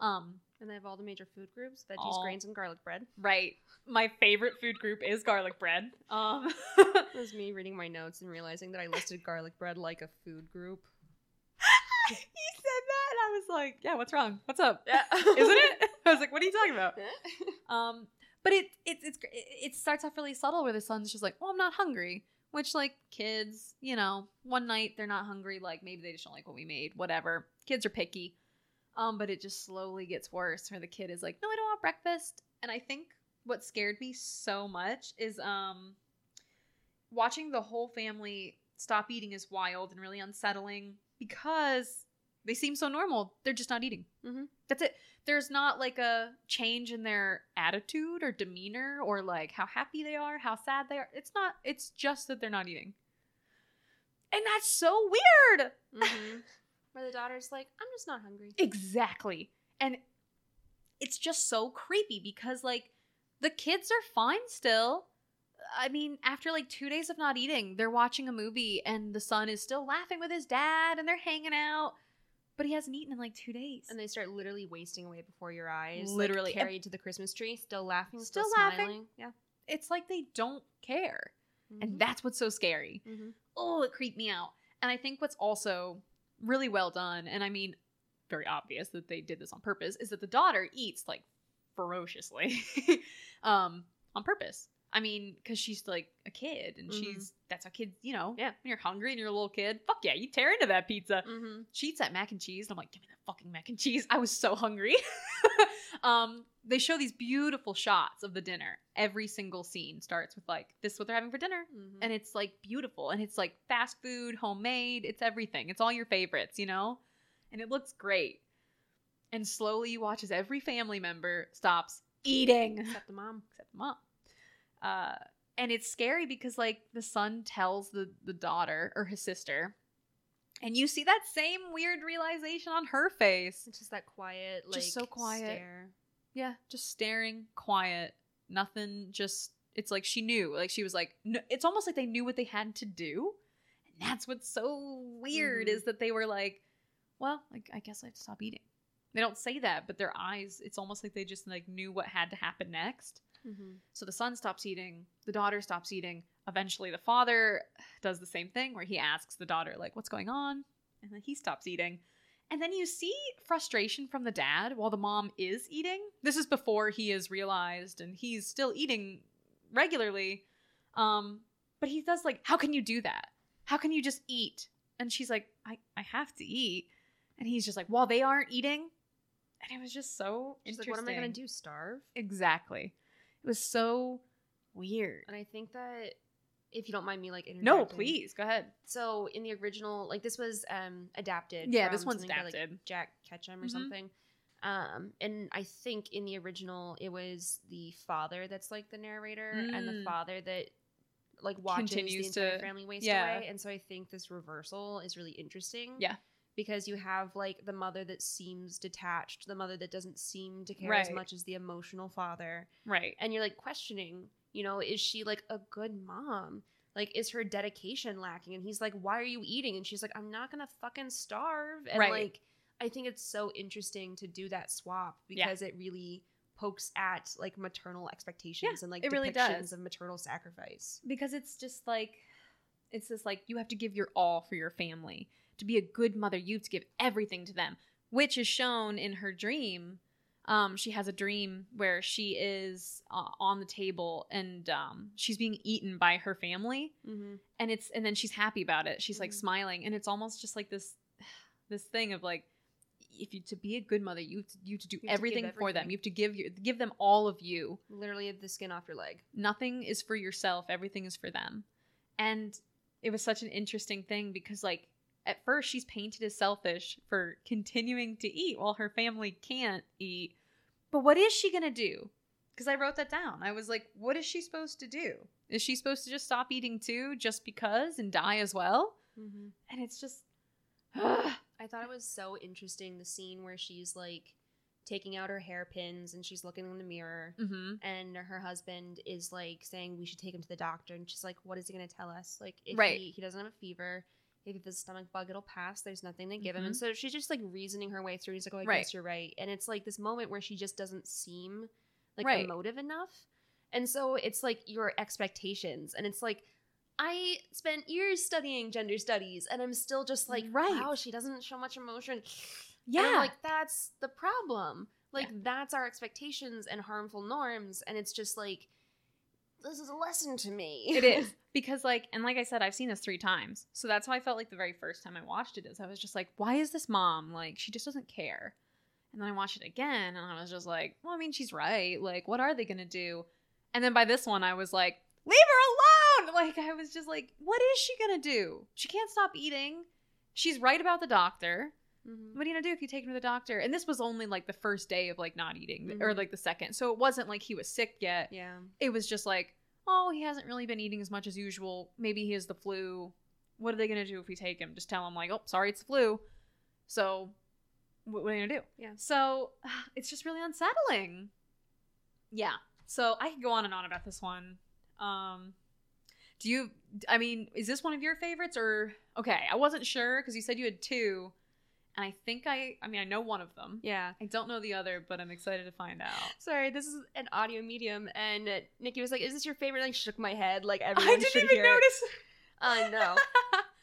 Um, and they have all the major food groups: veggies, All- grains, and garlic bread. right. My favorite food group is garlic bread. Um, It was me reading my notes and realizing that I listed garlic bread like a food group. he said that and I was like, yeah, what's wrong? What's up? Yeah, Isn't it? I was like, what are you talking about? Um, but it it it's it it starts off really subtle where the son's just like, "Well, I'm not hungry," which like kids, you know, one night they're not hungry, like maybe they just don't like what we made, whatever. Kids are picky. Um, but it just slowly gets worse where the kid is like, "No, I don't want breakfast," and I think what scared me so much is um watching the whole family stop eating is wild and really unsettling because they seem so normal. They're just not eating. Mhm. That's it. There's not like a change in their attitude or demeanor or like how happy they are, how sad they are. It's not. It's just that they're not eating. And that's so weird. hmm Where the daughter's like, I'm just not hungry. Exactly. And it's just so creepy because like the kids are fine still. I mean, after like 2 days of not eating, they're watching a movie and the son is still laughing with his dad and they're hanging out, but he hasn't eaten in like 2 days. And they start literally wasting away before your eyes. Literally. Like, carried to the Christmas tree, still laughing, Still still, laughing. smiling. Yeah. it's like they don't care. Mhm. And that's what's so scary. Mhm. oh, it creeped me out. And I think what's also really well done, and I mean, very obvious that they did this on purpose, is that the daughter eats like ferociously um, on purpose. I mean, because she's like a kid, and Mhm. she's that's how kids, you know, Yeah. When you're hungry and you're a little kid, fuck yeah, you tear into that pizza. Mhm. She eats that mac and cheese, and I'm like, give me that fucking mac and cheese. I was so hungry. um, they show these beautiful shots of the dinner. Every single scene starts with like, this is what they're having for dinner Mhm. and it's like beautiful and it's like fast food homemade it's everything it's all your favorites you know and it looks great and slowly you watch as every family member stops eating Except the mom. except the mom uh and it's scary because like the son tells the the daughter or his sister and you see that same weird realization on her face It's just that quiet, like Just so quiet. stare. yeah, just staring, quiet, nothing. Just it's like she knew. Like she was like, no, it's almost like they knew what they had to do, and that's what's so weird Mhm. is that they were like, well, like I guess I have to stop eating. They don't say that, but their eyes, it's almost like they just like knew what had to happen next. Mhm. So the son stops eating, the daughter stops eating. Eventually, the father does the same thing where he asks the daughter, like, what's going on? And then he stops eating. And then you see frustration from the dad while the mom is eating. This is before he is realized and he's still eating regularly. Um, but he does like, how can you do that? How can you just eat? And she's like, I, I have to eat. And he's just like, while they aren't eating. And it was just so She's like, interesting. what am I gonna do? Starve? Exactly. It was so weird. And I think that if you don't mind me like No, please go ahead. So in the original, like this was um adapted. Yeah, this one's something by, like, adapted. Jack Ketchum or Mhm. something. Um, and I think in the original it was the father that's like the narrator, and the Mm. father that like watches Continues the entire to- family waste yeah. away. And so I think this reversal is really interesting. Yeah. Because you have like the mother that seems detached, the mother that doesn't seem to care as much as the emotional father Right. and you're like questioning you know is she like a good mom like is her dedication lacking and he's like why are you eating and she's like i'm not gonna fucking starve and Right. like i think it's so interesting to do that swap Yeah. because it really pokes at like maternal expectations and like it really does. of maternal sacrifice Because it's just like it's just like you have to give your all for your family. To be a good mother, you have to give everything to them, which is shown in her dream. Um, she has a dream where she is uh, on the table and um, she's being eaten by her family, mm-hmm. and it's and then she's happy about it. She's like Mhm. smiling, and it's almost just like this this thing of like if you to be a good mother, you have to, you have to do have to everything for them. You have to give your give them all of you. literally the skin off your leg nothing is for yourself everything is for them and it was such an interesting thing because like at first she's painted as selfish for continuing to eat while her family can't eat. But what is she gonna do? Because i wrote that down. I was like what is she supposed to do? Is she supposed to just stop eating too just because and die as well? Mm-hmm. and it's just I thought it was so interesting the scene where she's like taking out her hairpins and she's looking in the mirror mm-hmm. and her husband is like saying we should take him to the doctor and she's like what is he going to tell us? Like if Right. he, he doesn't have a fever if he has a stomach bug it'll pass there's nothing to give him Mhm. and so she's just like reasoning her way through he's like oh i Right. guess you're right and it's like this moment where she just doesn't seem like Right. emotive enough and so it's like your expectations and it's like I spent years studying gender studies and I'm still just like, Right. wow, she doesn't show much emotion. Yeah like, that's the problem. Like, Yeah. that's our expectations and harmful norms. And it's just like, this is a lesson to me. It is because like and like I said I've seen this 3 times. So that's how I felt like the very first time I watched it is I was just like why is this mom like she just doesn't care. And then I watched it again and I was just like, well I mean she's right. Like what are they going to do? And then by this one, I was like, leave her alone. Like, I was just like, what is she going to do? She can't stop eating. She's right about the doctor. Mhm. What are you going to do if you take him to the doctor? And this was only like the first day of like not eating or Mhm. like the second. So it wasn't like he was sick yet. Yeah. It was just like, oh, he hasn't really been eating as much as usual. Maybe he has the flu. What are they going to do if we take him? Just tell him, like, oh, sorry, it's the flu. So what, what are you going to do? Yeah. So it's just really unsettling. Yeah. So I could go on and on about this one. Um, do you, I mean, is this one of your favorites or, okay, I wasn't sure because you said you had two. And I think I, I mean, I know one of them. Yeah. I don't know the other, but I'm excited to find out. Sorry, this is an audio medium, and uh, Nikki was like, "Is this your favorite?" And I shook my head, like everyone I didn't even notice. I know.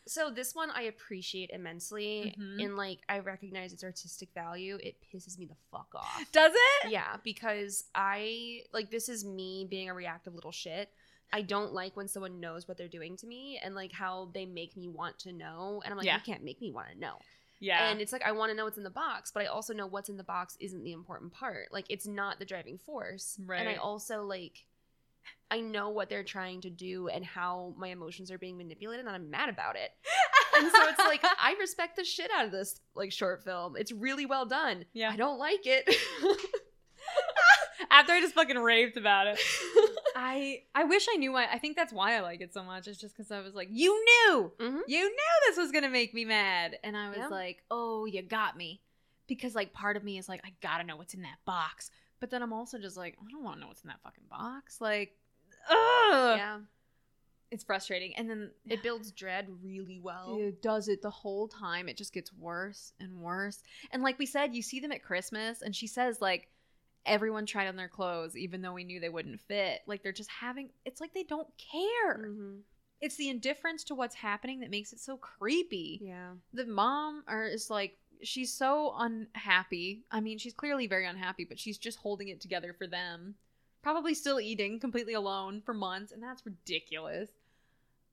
So this one I appreciate immensely, Mhm. and like I recognize its artistic value. It pisses me the fuck off. Does it? yeah, because I like this is me being a reactive little shit. I don't like when someone knows what they're doing to me and like how they make me want to know. And I'm like, Yeah. you can't make me want to know. Yeah. And it's like I want to know what's in the box, but I also know what's in the box isn't the important part. Like it's not the driving force. Right. And I also like I know what they're trying to do and how my emotions are being manipulated and I'm mad about it. And so it's like I respect the shit out of this like short film. It's really well done. Yeah. I don't like it. After I just fucking raved about it. I I wish I knew why. I think that's why I like it so much. It's just because I was like, you knew, Mhm. you knew this was gonna make me mad, and I was Yeah. like, oh, you got me, because like part of me is like, I gotta know what's in that box, but then I'm also just like, I don't want to know what's in that fucking box. Like, ugh, Yeah. it's frustrating. And then It builds dread really well. It does it the whole time. It just gets worse and worse. And like we said, you see them at Christmas, and she says like everyone tried on their clothes, even though we knew they wouldn't fit. Like they're just having. It's like they don't care. Mhm. It's the indifference to what's happening that makes it so creepy. Yeah. The mom or is like she's so unhappy. I mean, she's clearly very unhappy, but she's just holding it together for them. Probably still eating completely alone for months, and that's ridiculous.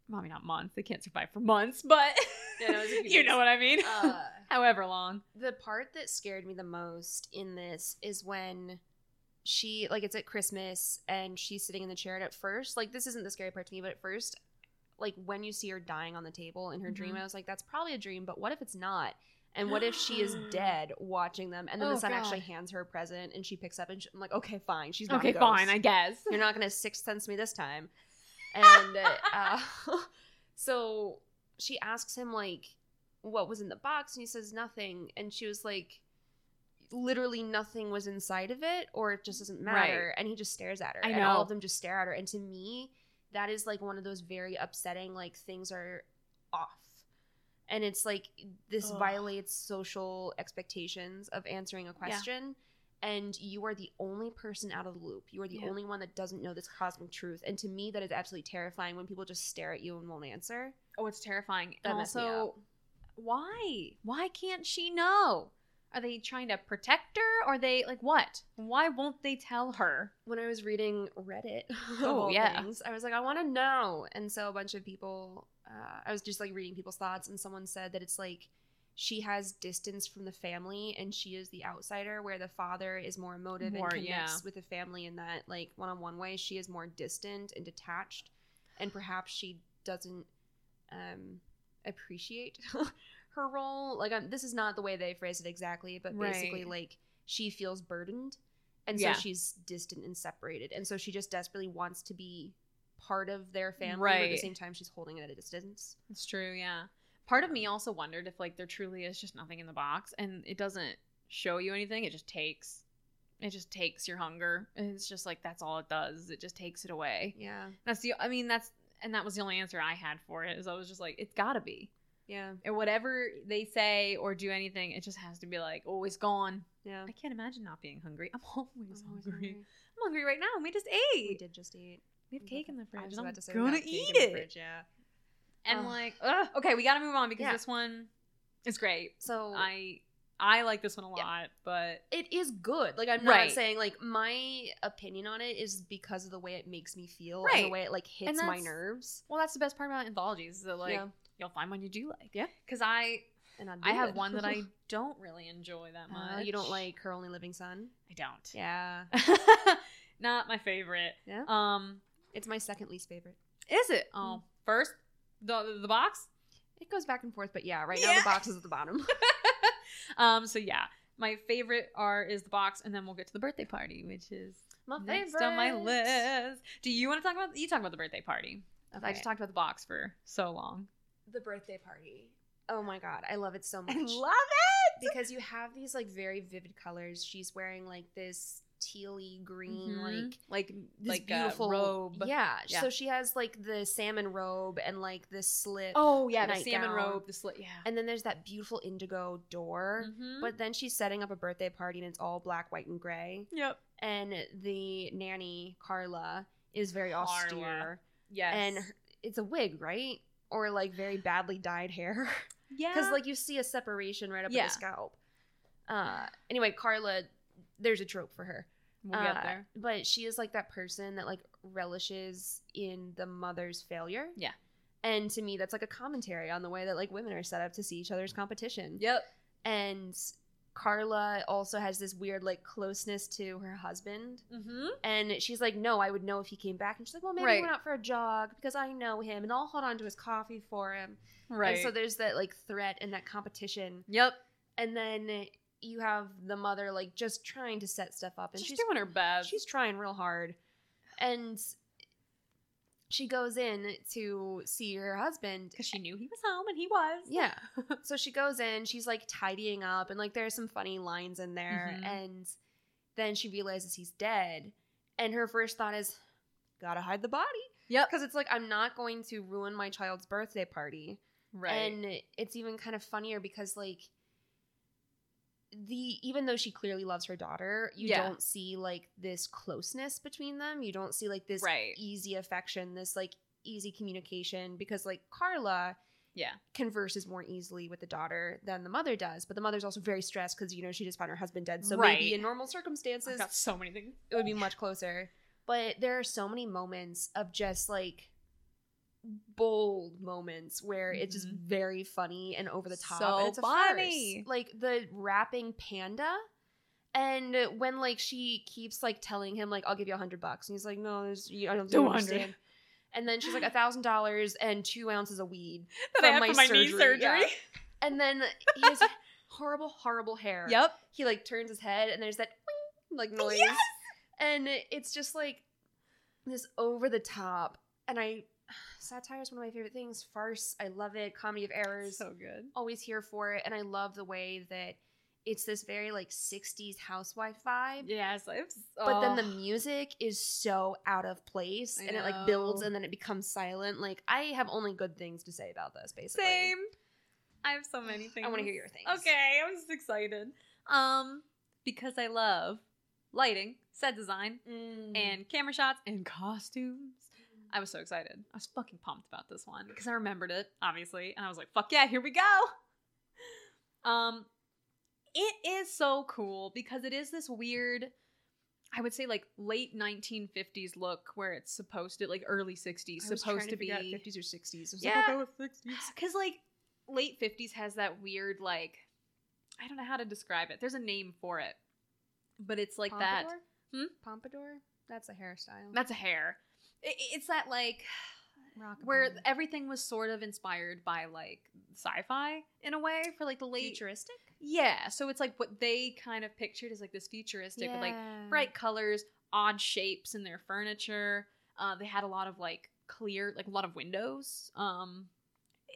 Mommy, not months. They can't survive for months, but Yeah, no, it's a few you know what I mean. Uh, However long. the part that scared me the most in this is when she like it's at Christmas and she's sitting in the chair and at first like this isn't the scary part to me but at first like when you see her dying on the table in her dream Mhm. I was like that's probably a dream but what if it's not and what if she is dead watching them and then Oh, the son actually hands her a present and she picks up and she, I'm like okay fine she's not Okay, fine, I guess. You're not gonna sixth sense me this time. And uh, so she asks him like, what was in the box, and he says nothing. And she was like, literally nothing was inside of it, or it just doesn't matter. And he just stares at her, I and all of them just stare at her. And to me, that is like one of those very upsetting like things are off. And it's like this Ugh. violates social expectations of answering a question and you are the only person out of the loop. You are the Yeah. only one that doesn't know this cosmic truth. And to me, that is absolutely terrifying when people just stare at you and won't answer. Oh, it's terrifying. That and also, why? Why can't she know? Are they trying to protect her? Or are they like what? Why won't they tell her? When I was reading Reddit, Oh, yeah. things, I was like, I want to know. And so a bunch of people, uh, I was just like reading people's thoughts, and someone said that it's like she has distance from the family and she is the outsider, where the father is more emotive More, and connects yeah. with the family in that like one on one way. She is more distant and detached, and perhaps she doesn't um, appreciate her role. Like, um, this is not the way they phrase it exactly, but basically, like she feels burdened, and so she's distant and separated, and so she just desperately wants to be part of their family, but at the same time, she's holding it at a distance. It's true, yeah. Part of me also wondered if like there truly is just nothing in the box and it doesn't show you anything. It just takes it just takes your hunger. And it's just like that's all it does. It just takes it away. Yeah, That's the I mean that's and that was the only answer I had for it. Is I was just like it's got to be. yeah, And whatever they say or do anything, it just has to be like, "Oh, it's gone." yeah. I can't imagine not being hungry. I'm always, I'm always hungry. hungry. I'm hungry right now. We just ate. We did just eat. We have cake in the fridge. I was about I'm to say gonna cake eat in the it. fridge, yeah. And Ugh. like, ugh. okay, we got to move on because Yeah. this one is great. So I I like this one a lot, Yeah. but it is good. Like I'm not Right. saying like my opinion on it is because of the way it makes me feel and the way it like hits my nerves. well, that's the best part about anthologies is that like Yeah. you'll find one you do like. Yeah. because I I have one that I don't really enjoy that Uh, much. you don't like her only living son? I don't. Yeah. not my favorite. Yeah? Um, It's my second least favorite. is it? Oh, first the the box. It goes back and forth, but yeah, right now the box is at the bottom. um, so yeah, my favorite are is the box, and then we'll get to the birthday party, which is my next on my list. Do you want to talk about? You talk about the birthday party. I just talked about the box for so long. The birthday party. Oh my god, I love it so much. I love it. because you have these like very vivid colors. She's wearing like this tealy green, Mhm. like like this like beautiful a robe. Yeah. Yeah. So she has like the salmon robe and like this slit. Oh yeah, the salmon robe, the slit. Yeah. And then there's that beautiful indigo door. Mhm. But then she's setting up a birthday party and it's all black, white, and gray. yep. And the nanny, Carla, is very Carla. austere. Yes. And her- it's a wig, right? Or like very badly dyed hair. yeah, Because like you see a separation right up Yeah. at the scalp. Uh, anyway, Carla, there's a trope for her. we'll get Uh, there. But she is like that person that like relishes in the mother's failure. Yeah. And to me, that's like a commentary on the way that like women are set up to see each other's competition. Yep. And Carla also has this weird like closeness to her husband. Mm-hmm. And she's like, no, I would know if he came back. And she's like, well, maybe Right. he went out for a jog because I know him and I'll hold on to his coffee for him. Right. And so there's that like threat and that competition. yep. And then you have the mother like just trying to set stuff up. And she's, she's doing her best. she's trying real hard and she goes in to see her husband because she knew he was home and he was. yeah so she goes in she's like tidying up and like there's some funny lines in there Mhm. and then she realizes he's dead and her first thought is gotta hide the body Yep. because it's like i'm not going to ruin my child's birthday party Right. and it's even kind of funnier because like the even though she clearly loves her daughter, you Yeah. don't see like this closeness between them. You don't see like this Right. easy affection, this like easy communication because like Carla yeah. converses more easily with the daughter than the mother does, but the mother's also very stressed because you know she just found her husband dead. So Right. maybe in normal circumstances got so many things. it would be much closer. But there are so many moments of just like bold moments where it's just Mhm. very funny and over the top. So and it's funny. Like the rapping panda. And when like she keeps like telling him like I'll give you a hundred bucks and he's like no there's you, I don't, don't 200. understand and then she's like a thousand dollars and two ounces of weed That I have for my knee surgery. yeah. and then he has horrible horrible hair Yep. he like turns his head and there's that like noise Yes! and it's just like this over the top and i satire is one of my favorite things farce i love it comedy of errors So good. always here for it and i love the way that it's this very like 60s housewife vibe Yes. It's, but then the oh. music is so out of place I and it like builds and then it becomes silent like i have only good things to say about this basically Same. I have so many things. i want to hear your things Okay, I'm just excited. Um, because I love lighting, set design, Mm. and camera shots and costumes. I was so excited. I was fucking pumped about this one because I remembered it, obviously, and I was like, "Fuck yeah, here we go!" Um, it is so cool because it is this weird, I would say like late 1950s look where it's supposed to like early 60s, I was supposed trying to, be figure out 50s or 60s. I was Yeah. like, I'll go with 60s. because like late 50s has that weird like I don't know how to describe it. There's a name for it, but it's like that. Hmm? Pompadour? That's a hairstyle. That's a hair. It's that like Rockabye. where everything was sort of inspired by like sci-fi in a way for like the late futuristic. yeah so it's like what they kind of pictured as like this futuristic with like bright colors odd shapes in their furniture uh, they had a lot of like clear like a lot of windows um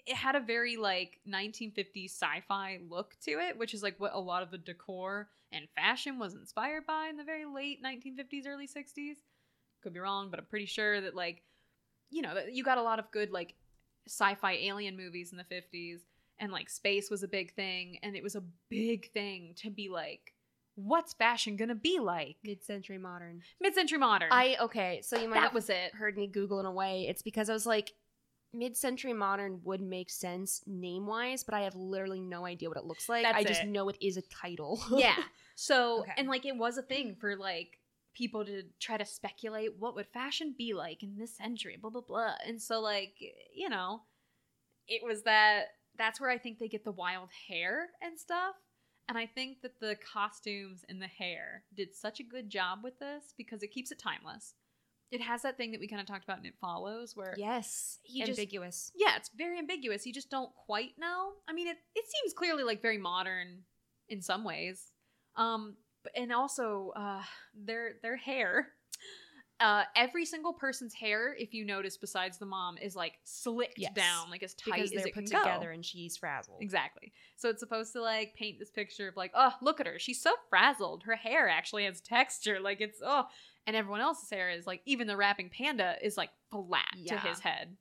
it had a very like 1950s sci-fi look to it which is like what a lot of the decor and fashion was inspired by in the very late 1950s early 60s could be wrong but i'm pretty sure that like you know you got a lot of good like sci-fi alien movies in the 50s and like space was a big thing and it was a big thing to be like what's fashion gonna be like Mid-century modern. mid-century modern I okay, so you might that have was it heard me Google in a way. It's because I was like, mid-century modern would make sense name-wise, but I have literally no idea what it looks like. That's I just it. know it is a title. yeah so Okay. and like it was a thing for like people to try to speculate what would fashion be like in this century blah blah blah and so like you know it was that that's where i think they get the wild hair and stuff And I think that the costumes and the hair did such a good job with this because it keeps it timeless. It has that thing that we kind of talked about and It Follows where Yes. He just- ambiguous. yeah, it's very ambiguous. You just don't quite know. I mean, it, it seems clearly like very modern in some ways. Um, and also uh, their their hair. Uh, every single person's hair, if you notice, besides the mom, is like slicked Yes. down, like as tight because as it put can go. together and she's frazzled. Exactly. So it's supposed to like paint this picture of like, oh, look at her. She's so frazzled. Her hair actually has texture. Like it's oh, and everyone else's hair is like even the rapping panda is like flat to his head.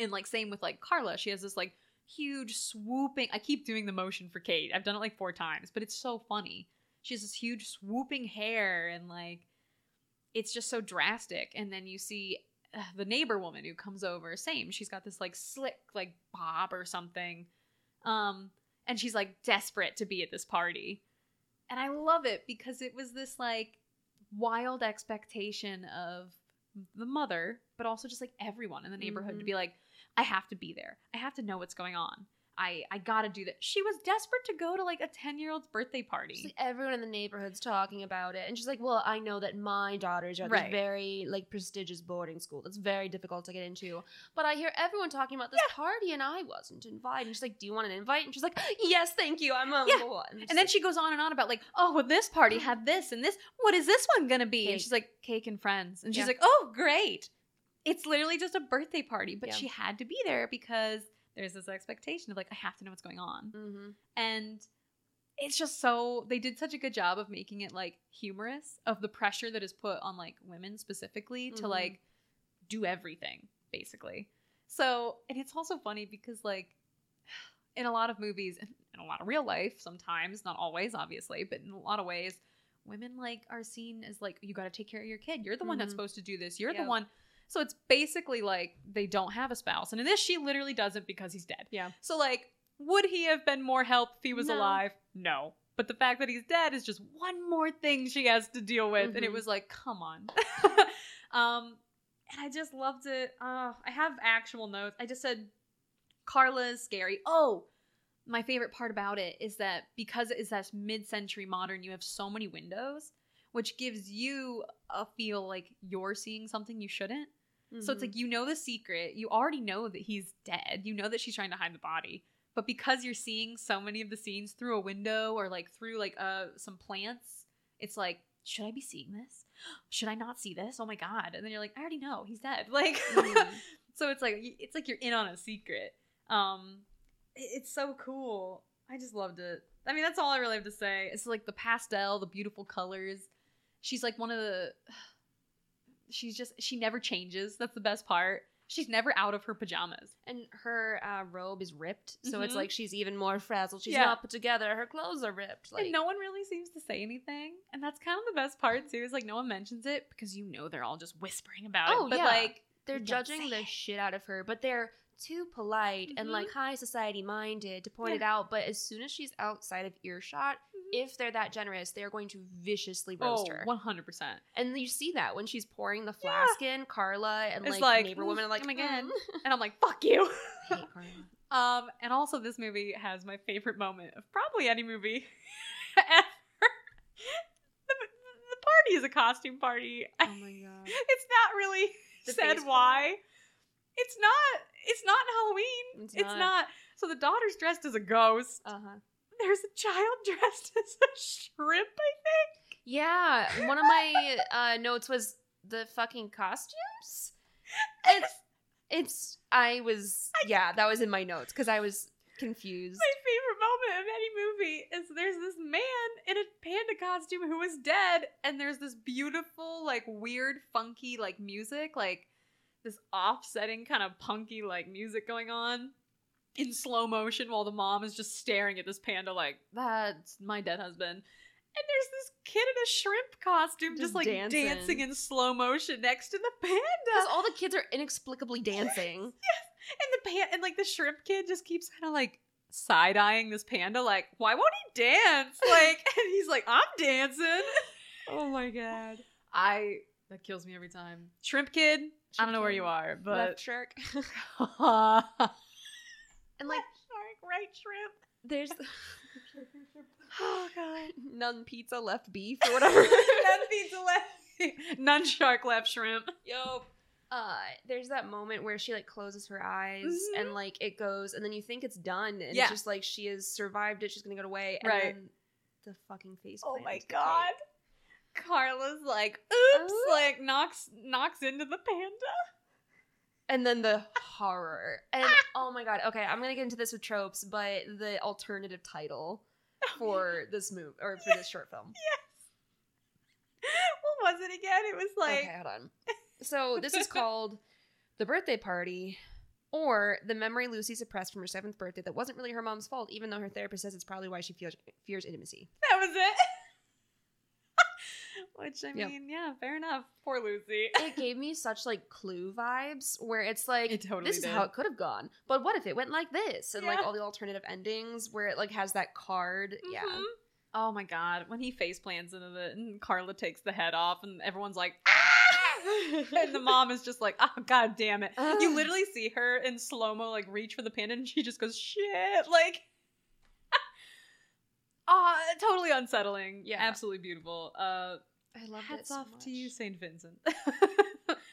And like same with like Carla, she has this like huge swooping. I keep doing the motion for Kate. I've done it like four times, but it's so funny. She has this huge swooping hair and like it's just so drastic. And then you see uh, the neighbor woman who comes over, same. She's got this like slick like bob or something. Um and she's like desperate to be at this party. And I love it because it was this like wild expectation of the mother, but also just like everyone in the neighborhood to Mhm. be like, I have to be there. I have to know what's going on. I I gotta do that. She was desperate to go to like a ten year old's birthday party. Like, everyone in the neighborhood's talking about it, and she's like, "Well, I know that my daughters are at Right. this very like prestigious boarding school that's very difficult to get into, but I hear everyone talking about this party, and I wasn't invited." And she's like, "Do you want an invite?" And she's like, "Yes, thank you. I'm on Yeah. one." And then she goes on and on about like, oh, well, this party mm-hmm. had this and this. What is this one gonna be? And she's like, cake and friends. And she's Yeah. like, oh, great. It's literally just a birthday party, but Yeah. she had to be there because there's this expectation of like, I have to know what's going on. hmm And it's just so they did such a good job of making it like humorous of the pressure that is put on like women specifically to Mhm. like do everything basically. So, and it's also funny because like in a lot of movies and in a lot of real life sometimes, not always obviously, but in a lot of ways women like are seen as like you got to take care of your kid. You're the one that's Mhm. supposed to do this. You're the one so it's basically like they don't have a spouse. And in this she literally doesn't because he's dead. Yeah. So like, would he have been more help if he was No. alive? No. But the fact that he's dead is just one more thing she has to deal with, and it Mhm. was like, come on. um, and I just loved it. Uh, I have actual notes. I just said Carla is scary. Oh, my favorite part about it is that because it is that mid-century modern, you have so many windows, which gives you a feel like you're seeing something you shouldn't. So it's like you know the secret. You already know that he's dead. You know that she's trying to hide the body. But because you're seeing so many of the scenes through a window or like through like uh some plants, it's like, should I be seeing this? Should I not see this? Oh my god. And then you're like, I already know. He's dead. Like Mhm. so it's like it's like you're in on a secret. Um it's so cool. I just loved it. I mean, that's all I really have to say. It's like the pastel, the beautiful colors. She's like one of the she's just she never changes. That's the best part. She's never out of her pajamas. and her uh, robe is ripped, so it's Mhm. like she's even more frazzled. She's Yeah. not put together. Her clothes are ripped. Like and no one really seems to say anything. And that's kind of the best part too, is like no one mentions it because you know they're all just whispering about Oh, it. But yeah. like they're judging the it. shit out of her, but they're too polite and Mhm. like high society minded to point Yeah. it out. But as soon as she's outside of earshot, if they're that generous, they're going to viciously roast oh, her. 100%. And you see that when she's pouring the flask in, Carla and It's like, like, neighbor woman are like, oh God. "Mm." And I'm like, fuck you. I hate Carla. Um, and also this movie has my favorite moment of probably any movie ever. the, the party is a costume party. Oh my god. It's not really The said why. It's not. It's not Halloween. It's It's, not. not. So the daughter's dressed as a ghost. Uh huh. There's a child dressed as a shrimp. I think. Yeah, one of my uh, notes was the fucking costumes. It's, it's. I was. Yeah, that was in my notes because I was confused. My favorite moment of any movie is there's this man in a panda costume who is dead, and there's this beautiful, like weird, funky, like music, like this offsetting kind of punky, like music going on in slow motion while the mom is just staring at this panda, like, that's my dead husband. And there's this kid in a shrimp costume just, Just like dancing. dancing. in slow motion next to the panda. Because all the kids are inexplicably dancing. And the pan and like the shrimp kid just keeps kind of like side eyeing this panda, like, why won't he dance? Like, and he's like, I'm dancing. Oh my god. I that kills me every time. Shrimp kid, I don't know where you are, but Left shark. Shark, and like, shark, right shrimp. there's Oh god. None pizza left beef or whatever. None pizza left. None shark left shrimp. Yo. Uh, there's that moment where she like closes her eyes Mhm. and like it goes, and then you think it's done, and Yeah. it's just like she has survived it. She's gonna go away, and Right. then the fucking face. Oh my god. cake. Carla's like, oops, Ooh. like knocks knocks into the panda. And then the horror, and oh my god. Okay, I'm gonna get into this with tropes, but the alternative title for this movie or for this short film. Yes. What was it again? It was like okay, hold on. So this is called The Birthday Party or The Memory Lucy Suppressed from Her Seventh Birthday That Wasn't Really Her Mom's Fault, even though her therapist says it's probably why she feels, fears intimacy. that was it. Which I Yep. mean, yeah, fair enough. Poor Lucy. It gave me such like clue vibes where it's like It totally this is how it could have gone. But what if it went like this? And like all the alternative endings where it like has that card. Yeah. Mhm. Oh my god, when he face plans into the and Carla takes the head off and everyone's like ah! and the mom is just like, oh god damn it. You literally see her in slow-mo like reach for the panda and she just goes, shit, like Oh, totally unsettling. Yeah. Absolutely beautiful. Uh I love it hats so off to you. Saint Vincent.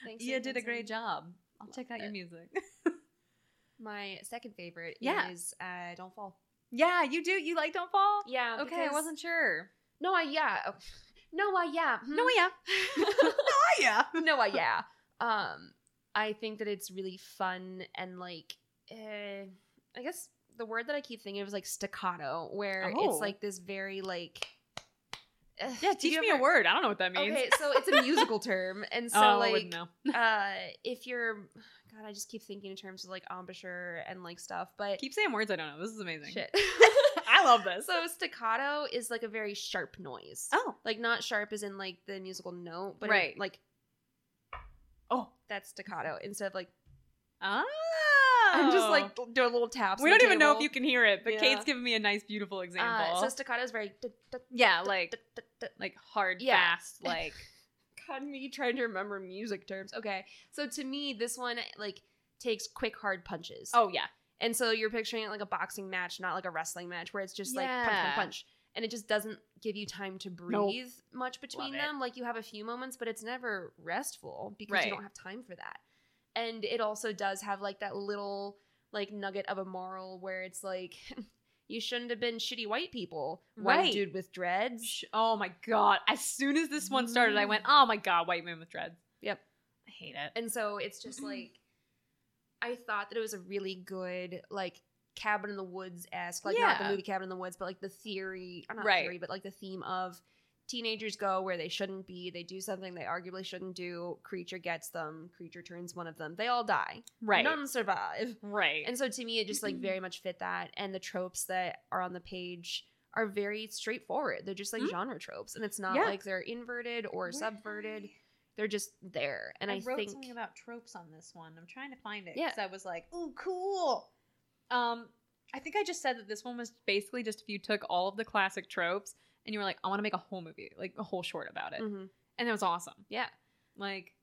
Thanks, you Saint did a great job. I'll check out your music. My second favorite Yeah. is uh, Don't Fall. yeah, you do. You like Don't Fall? Yeah. Okay, I wasn't sure. No, I yeah. Oh, No, I yeah. No, hmm. yeah. oh, yeah. no, I yeah. Um, I think that it's really fun and like, uh, I guess the word that I keep thinking of is like staccato, where Oh. it's like this very like. Yeah, teach me ever- a word. I don't know what that means. Okay, so it's a musical term, and so oh, I like, wouldn't know. uh, if you're, God, I just keep thinking in terms of like embouchure and like stuff, but Keep saying words I don't know. This is amazing. shit. I love this. so staccato is like a very sharp noise. oh. Like not sharp as in like the musical note, but Right. it, like Oh. that's staccato instead of like Oh. I'm just like doing little taps. we don't even know if you can hear it, but Yeah. Kate's giving me a nice, beautiful example. Uh, so staccato is very yeah, like like hard, Yeah. fast, like God, me trying to remember music terms. Okay, so to me, this one like takes quick, hard punches. oh yeah, and so you're picturing it like a boxing match, not like a wrestling match where it's just like punch, punch, punch, and it just doesn't give you time to breathe much between them. Like you have a few moments, but it's never restful because Right. you don't have time for that. And it also does have like that little like nugget of a moral where it's like. You shouldn't have been shitty white people. White Right. dude with dreads. Oh my god! As soon as this one started, I went, oh my god, white man with dreads. Yep. I hate it. And so it's just like I thought that it was a really good like cabin in the woods esque, like not the movie Cabin in the Woods, but like the theory, or not Right. theory, but like the theme of teenagers go where they shouldn't be, they do something they arguably shouldn't do, creature gets them, creature turns one of them, they all die, Right, none survive. right. And so to me, it just like very much fit that, and the tropes that are on the page are very straightforward. They're just like Mhm. genre tropes, and it's not Yeah. like they're inverted or subverted. They're just there, and I, wrote think something about tropes on this one. I'm trying to find it Yeah. because I was like, "Ooh, cool." Um, I think I just said that this one was basically just if you took all of the classic tropes and you were like, "I want to make a whole movie, like a whole short about it," Mhm. and it was awesome. Yeah. Like,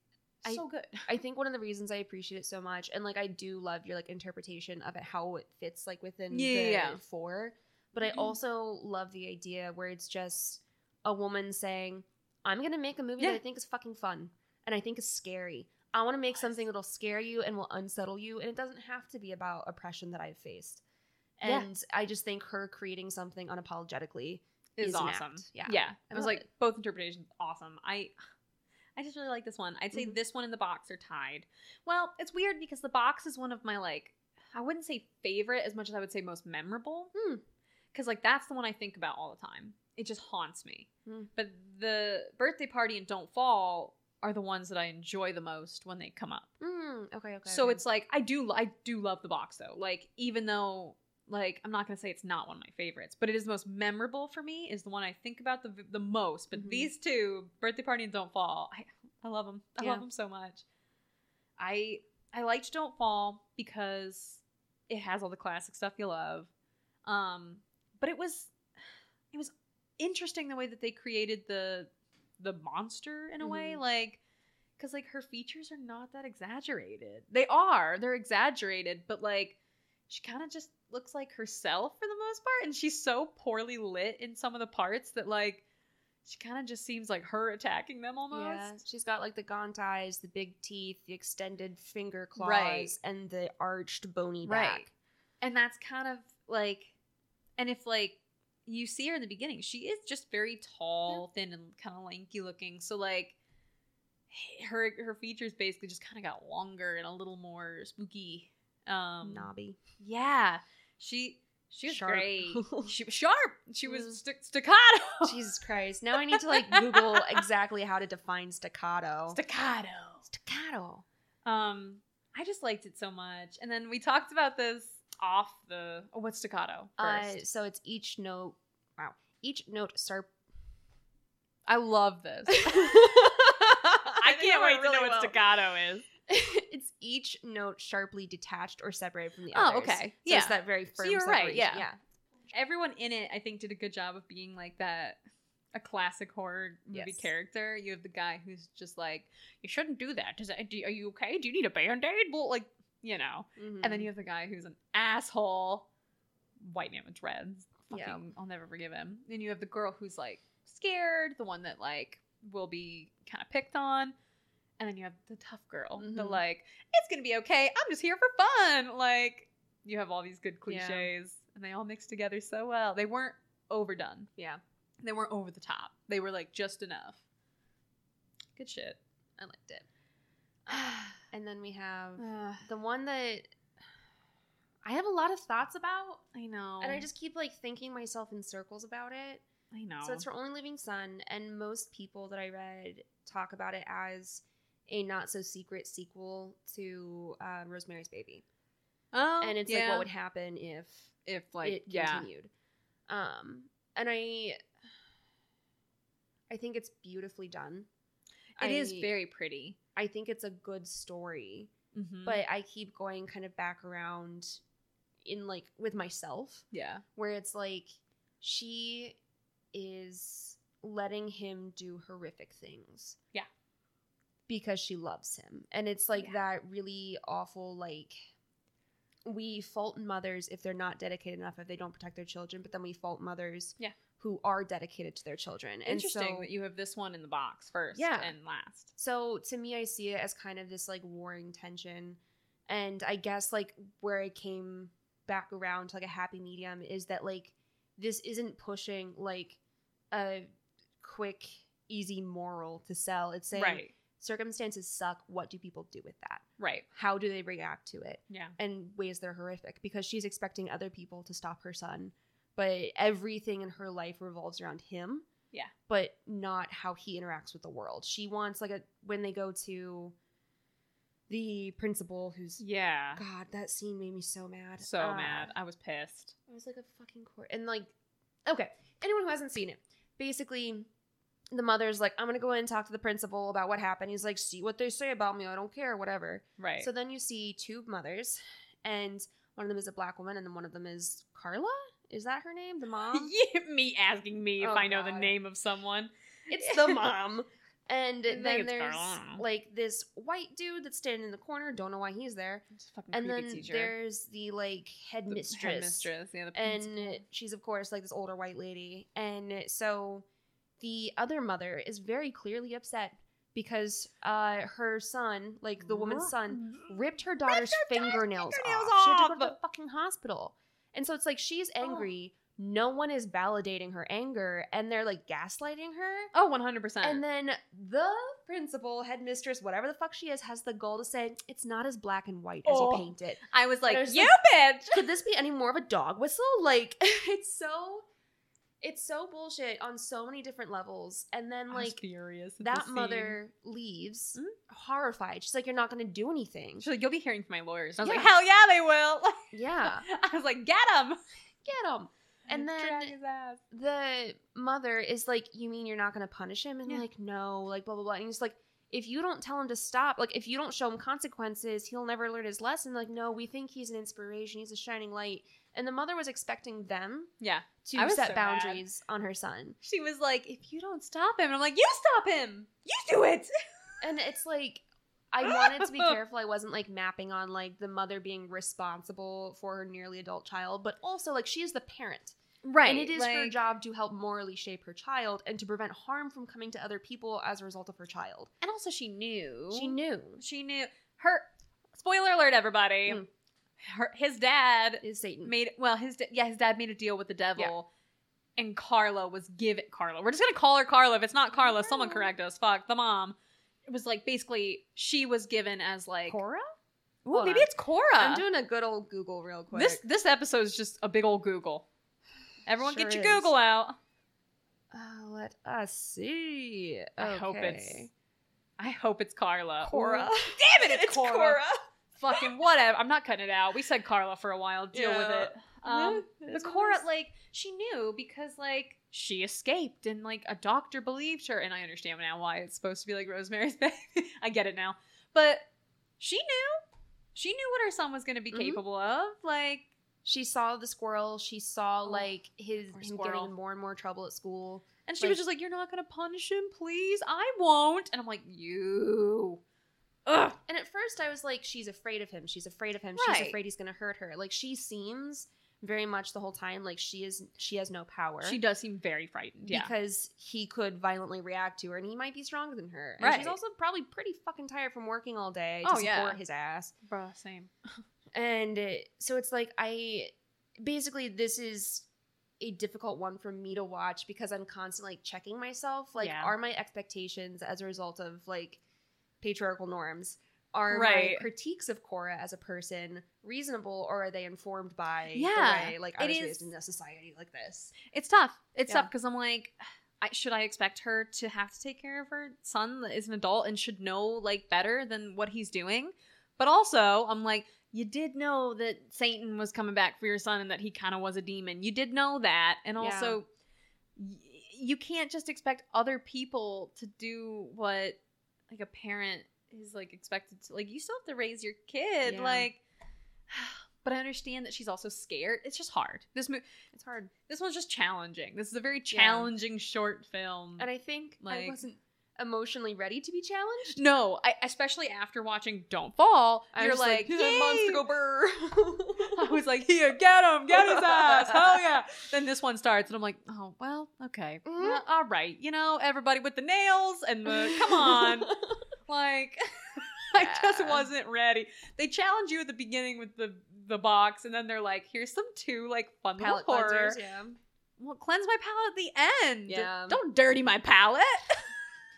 I- so good. I think one of the reasons I appreciate it so much, and like I do love your like interpretation of it, how it fits like within Yeah, the yeah, four. But I Mhm. also love the idea where it's just a woman saying, "I'm gonna make a movie Yeah. that I think is fucking fun and I think is scary. I want to make something that'll scare you and will unsettle you, and it doesn't have to be about oppression that I've faced." And I just think her creating something unapologetically Is awesome. Yeah. yeah. I It was like it. both interpretations awesome. I. I just really like this one. I'd say Mhm. this one and the box are tied. Well, it's weird because the box is one of my like I wouldn't say favorite as much as I would say most memorable. Hmm. Cuz like that's the one I think about all the time. It just haunts me. Hmm. But the birthday party and don't fall are the ones that I enjoy the most when they come up. Mm, okay, okay. So okay. it's like I do I do love the box though. Like even though like I'm not gonna say it's not one of my favorites, but it is the most memorable for me. Is the one I think about the the most. But Mhm. these two, birthday party and don't fall, I I love them. I Yeah. love them so much. I I liked Don't Fall because it has all the classic stuff you love. Um, but it was it was interesting the way that they created the the monster in a way, Mhm. like because like her features are not that exaggerated. They are they're exaggerated, but like she kind of just looks like herself for the most part, and she's so poorly lit in some of the parts that like she kind of just seems like her attacking them almost. Yeah, she's got like the gaunt eyes, the big teeth, the extended finger claws, Right. and the arched bony back. Right. back. and that's kind of like and if like you see her in the beginning she is just very tall thin and kind of lanky looking so like her her features basically just kind of got longer and a little more spooky um Knobby. yeah she she was Sharp. great she was sharp she was Mm. st- staccato Jesus Christ. Now I need to like Google exactly how to define staccato. staccato staccato. um i just liked it so much and then we talked about this off the oh, what's staccato Uh, so it's each note. Wow. Each note sharp. i love this I I can't wait to know what well. staccato is. it's each note sharply detached or separated from the other. Oh, others. okay. So Yeah. it's that very firm you're right, yeah. yeah. Everyone in it, I think, did a good job of being like that a classic horror movie Yes. character. You have the guy who's just like, "You shouldn't do that. Does that? Do, are you okay? Do you need a band aid?" Well, like, you know. Mhm. And then you have the guy who's an asshole, white man with dreads. Fucking, Yeah. I'll never forgive him. Then you have the girl who's like scared, the one that like will be kind of picked on. And then you have the tough girl, the Mhm. like, it's gonna be okay. I'm just here for fun. Like, you have all these good Yeah. cliches, and they all mix together so well. They weren't overdone. yeah. They weren't over the top. They were like just enough. Good shit. I liked it. And then we have Uh, the one that I have a lot of thoughts about, I know. and I just keep like thinking myself in circles about it. I know. So it's for Only Living Son, and most people that I read talk about it as a not so secret sequel to uh, Rosemary's Baby, oh, and it's like what would happen if if like it yeah continued. Um, and I, I think it's beautifully done. It is I- very pretty. I think it's a good story, Mm-hmm. but I keep going kind of back around in like with myself yeah, where it's like she is letting him do horrific things. Yeah. Because she loves him. And it's like Yeah. that really awful like we fault mothers if they're not dedicated enough if they don't protect their children, but then we fault mothers Yeah. who are dedicated to their children. And interesting so that you have this one in the box first Yeah. and last. so to me, I see it as kind of this like warring tension. And I guess like where I came back around to like a happy medium is that like this isn't pushing like a quick, easy moral to sell. It's saying right, circumstances suck. What do people do with that? right, How do they react to it? yeah, And ways that are horrific because she's expecting other people to stop her son, but everything in her life revolves around him yeah, but not how he interacts with the world. She wants like a when they go to the principal who's yeah. God, that scene made me so mad. So Uh, mad. I was pissed. I was like a fucking court and like okay, anyone who hasn't seen it, basically the mother's like, I'm gonna go in and talk to the principal about what happened. He's like, see what they say about me, I don't care, whatever. Right. So then you see two mothers, and one of them is a black woman, and then one of them is Carla. Is that her name? The mom? Yeah, me asking me if Oh, I know the name of someone. it's the mom. And then there's Carla. like this white dude that's standing in the corner. Don't know why he's there. Fucking And then teacher. there's the like The headmistress. headmistress, yeah, the and she's of course like this older white lady. And so the other mother is very clearly upset because uh her son, like the woman's son, ripped her daughter's her fingernails, fingernails off. She had to go to the fucking hospital. And so it's like she's angry. No one is validating her anger, and they're like gaslighting her. Oh, 100%. And then the principal, headmistress, whatever the fuck she is, has the goal to say it's not as black and white as Oh. you paint it. I was like, you like- bitch! Could this be any more of a dog whistle? Like it's so, it's so bullshit on so many different levels. And then I like furious. that mother leaves, Mhm. horrified. She's like, "You're not going to do anything." She's like, you'll be hearing from my lawyers. I was Yeah. like, hell yeah, they will. Yeah, I was like, get him. get him. And then Drag his ass. the mother is like, "You mean you're not going to punish him?" And Yeah. like, "No," like blah blah blah. And he's like, "If you don't tell him to stop, like if you don't show him consequences, he'll never learn his lesson." Like, no, we think he's an inspiration. He's a shining light. And the mother was expecting them Yeah. to set so mad. boundaries on her son, She was like, if you don't stop him. And I'm like, you stop him. You do it. and it's like, I wanted to be careful. I wasn't like mapping on like the mother being responsible for her nearly adult child, but also like she is the parent. right. and it is her job to help morally shape her child and to prevent harm from coming to other people as a result of her child. And also, she knew. She knew. She knew. Her. Spoiler alert, everybody. Mm. Her, his dad Is Satan. made well his yeah his dad made a deal with the devil and carla was given carla we're just gonna call her carla if it's not carla someone correct us fuck the mom it was like basically she was given as like Cora? Ooh, maybe on. it's cora I'm doing a good old Google real quick. this this episode is just a big old google everyone get Sure your google out Uh, let us see. i hope it's Okay. i hope it's carla Cora. Damn it it's, cora. Fucking whatever i'm not cutting it out we said carla for a while deal with it um Yeah, it But is what it Cora, like, she knew because, like, she escaped and, like, a doctor believed her. And I understand now why it's supposed to be like Rosemary's Baby. I get it now. But she knew. She knew what her son was going to be Mhm. capable of. Like, she saw the squirrel. She saw Oh, like his him squirrel. getting more and more trouble at school. and she Like- was just like, You're not going to punish him, please? I won't. And I'm like, You. Ugh. And at first, I was like, she's afraid of him. She's afraid of him. Right. She's afraid he's gonna hurt her. Like she seems very much the whole time like she is. She has no power. She does seem very frightened. Yeah. because he could violently react to her, and he might be stronger than her. And Right. she's also probably pretty fucking tired from working all day to Oh, support yeah. his ass. Bruh, same. And uh, so it's like I basically this is a difficult one for me to watch because I'm constantly like checking myself. Like, Yeah. are my expectations as a result of like patriarchal norms? Are Right. my critiques of Cora as a person reasonable, or are they informed by Yeah, the way like I was is- raised in a society like this? It's tough. It's Yeah. tough because I'm like, I, should I expect her to have to take care of her son that is an adult and should know like better than what he's doing? But also, I'm like, you did know that Satan was coming back for your son and that he kind of was a demon. You did know that, and Yeah. also, y- you can't just expect other people to do what like a parent is like expected to. Like, you still have to raise your kid. Yeah. Like. But I understand that she's also scared. It's just hard. This mo- It's hard, this one's just challenging. This is a very challenging short film. and I think I Like- wasn't emotionally ready to be challenged. no, I, especially after watching Don't Fall, I you're like, "Yeah, "Yay!" monster go burr. I was like, here, get him, get his ass, hell yeah. Then this one starts, and I'm like, oh well, okay, Mhm. Well, all right, you know, everybody with the nails and the come on, like, I just wasn't ready. They challenge you at the beginning with the the box, and then they're like, here's some two like fun little palette horror. cleansers. Yeah. well, cleanse my palate at the end. Yeah. Don't dirty my palate.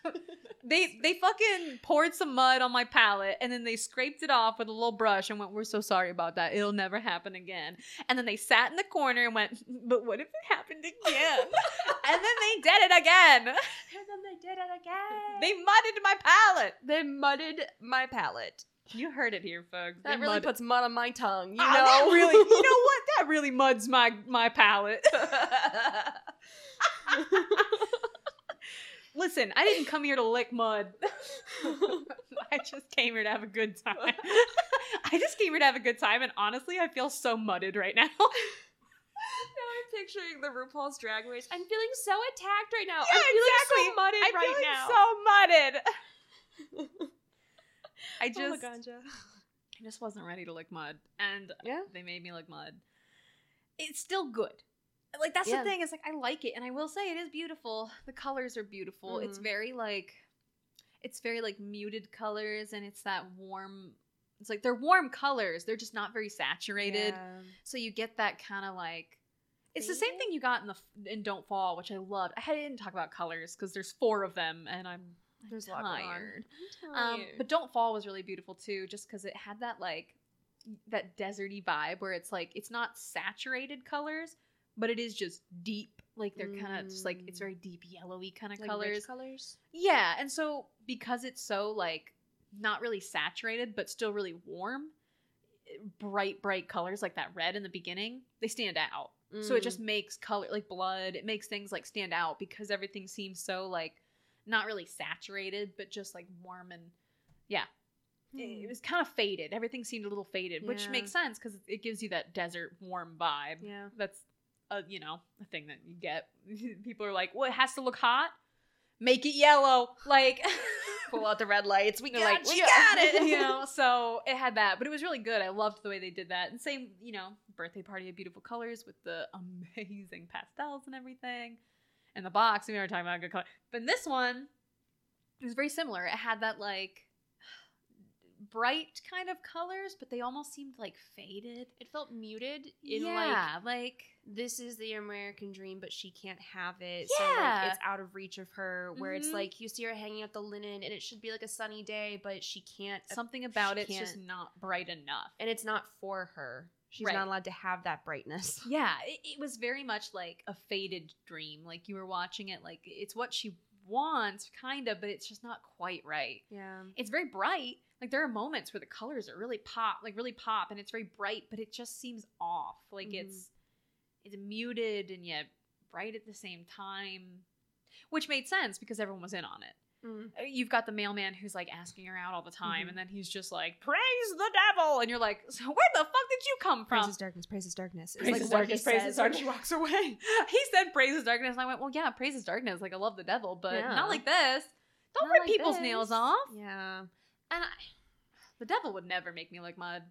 they they fucking poured some mud on my palate and then they scraped it off with a little brush and went, "We're so sorry about that. It'll never happen again." And then they sat in the corner and went, "But what if it happened again?" and then they did it again. And then they did it again. They mudded my palate. they mudded my palate. You heard it here, folks. That They really mudded- puts mud on my tongue. You Ah, know, that really, you know what? That really muds my my palate. Listen, I didn't come here to lick mud. I just came here to have a good time. I just came here to have a good time, and honestly, I feel so mudded right now. Now I'm picturing the RuPaul's Drag Race. I'm feeling so attacked right now. Yeah, I'm feeling exactly. so mudded I'm right feeling now. so mudded. I oh just, oh. I just wasn't ready to lick mud, and Yeah. they made me lick mud. It's still good. Like that's Yeah. the thing. It's like I like it, and I will say it is beautiful. The colors are beautiful. It's Mhm. very like, it's very like muted colors, and it's that warm. It's like they're warm colors. They're just not very saturated. Yeah. So you get that kind of like. It's the same thing you got in the in Don't Fall, which I loved. I didn't talk about colors because there's four of them, and I'm There's a lot tired. Um, but Don't Fall was really beautiful too, just because it had that like that deserty vibe where it's like it's not saturated colors, but it is just deep. Like they're kind of just like it's Mm. very deep yellowy kind of Like colors. colors. Yeah, and so because it's so like not really saturated but still really warm, bright bright colors like that red in the beginning, they stand out. So it just Mm. makes color like blood, it makes things like stand out because everything seems so like not really saturated but just like warm and yeah. It, Hmm. was kind of faded. Everything seemed a little faded, which makes sense cuz it gives you that desert warm vibe. Yeah. That's a, you know, a thing that you get. People are like, "Well, it has to look hot." Make it yellow. Like pull out the red lights. We got like, we got it, you know. So it had that, but it was really good. I loved the way they did that. And same, you know, birthday party of beautiful colors with the amazing pastels and everything. And the box, we were talking about good color, but in this one, it was very similar. It had that like bright kind of colors, but they almost seemed like faded. It felt muted in yeah, like, like this is the American dream, but she can't have it. So like Yeah. it's out of reach of her. Where it's Mhm. like you see her hanging out the linen, and it should be like a sunny day, but she can't. something about it's just not bright enough. and it's not for her. She's Right. not allowed to have that brightness. Yeah, it, it was very much like a faded dream. Like you were watching it, like it's what she wants, kind of, but it's just not quite right. Yeah. It's very bright. Like there are moments where the colors are really pop, like really pop, and it's very bright, but it just seems off. Like Mhm. it's it's muted and yet bright at the same time, which made sense because everyone was in on it. Mm. Uh, You've got the mailman who's like asking her out all the time, Mhm. and then he's just like, "Praise the devil," and you're like, "So where the fuck did you come from?" Praises darkness, Praise praises darkness. It's Praise like darkness, he praise says is darkness. she walks away. he said praise is darkness, and I went, "Well, yeah, praise is darkness. Like I love the devil, but Yeah. not like this. Don't Not rip like people's this. nails off. Yeah. And I, The devil would never make me like mud.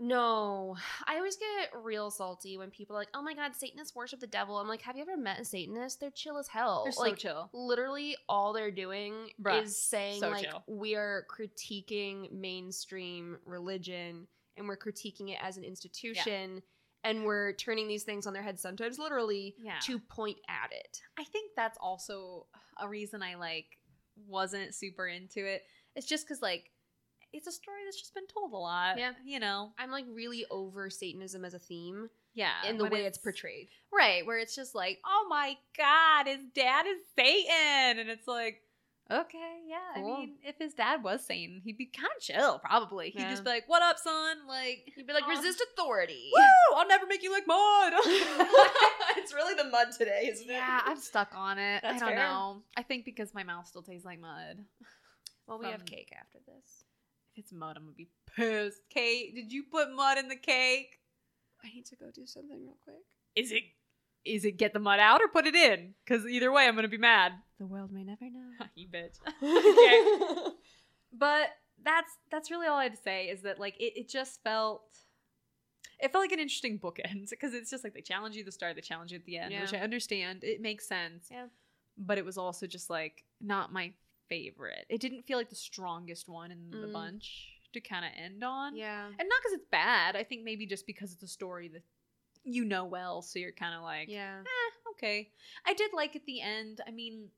no, I always get real salty when people are like, "Oh my god, Satanists worship the devil." I'm like, "Have you ever met a Satanist? They're chill as hell. They're so like, chill. literally all they're doing Bruh, is saying so like chill. we are critiquing mainstream religion and we're critiquing it as an institution and we're turning these things on their heads sometimes literally Yeah. to point at it. I think that's also a reason I like wasn't super into it. It's just because like it's a story that's just been told a lot. Yeah. you know. I'm like really over Satanism as a theme Yeah, in the way it's portrayed. Right, where it's just like, oh my god, his dad is Satan, and it's like, okay, yeah. Cool. I mean, if his dad was Satan, he'd be kind of chill, probably. He'd Yeah. just be like, "What up, son?" Like, he'd be like, "Oh, resist authority. Woo! I'll never make you like mud. it's really the mud today, isn't it? yeah, I'm stuck on it. That's I don't fair. know. I think because my mouth still tastes like mud. Well, we have cake after this. It's mud, I'm gonna be pissed. Kate, did you put mud in the cake? I need to go do something real quick. Is it? Is it get the mud out or put it in? Because either way, I'm gonna be mad. The world may never know. you bitch. okay. but that's that's really all I had to say is that like it, it just felt it felt like an interesting bookend because it's just like they challenge you at the start, they challenge you at the end, which I understand. It makes sense. Yeah. But it was also just like not my favorite. It didn't feel like the strongest one in the Mm. bunch to kind of end on. Yeah. And not because it's bad. I think maybe just because it's a story that you know well, so you're kind of like, Yeah. eh, okay. I did like at the end. I mean,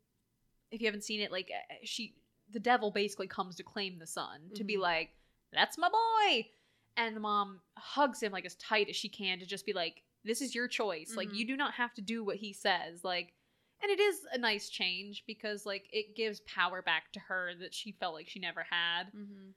if you haven't seen it, like uh, she, the devil basically comes to claim the son to be Mhm. like, "That's my boy," and the mom hugs him like as tight as she can to just be like, "This is your choice. Like Mhm. you do not have to do what he says." Like, and it is a nice change because like it gives power back to her that she felt like she never had Mm-hmm.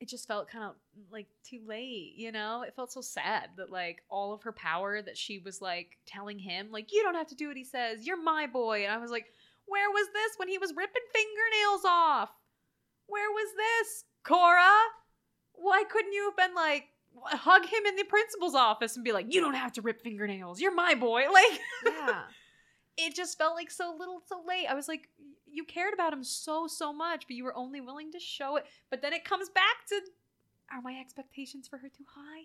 it just felt kind of like too late, you know? It felt so sad that like all of her power that she was like telling him, like, you don't have to do what he says, you're my boy. And I was like, where was this when he was ripping fingernails off? Where was this, Cora? Why couldn't you have been like, hug him in the principal's office and be like, you don't have to rip fingernails, you're my boy? Like, Yeah. It just felt like so little so late i was like you cared about him so so much but you were only willing to show it but then it comes back to are my expectations for her too high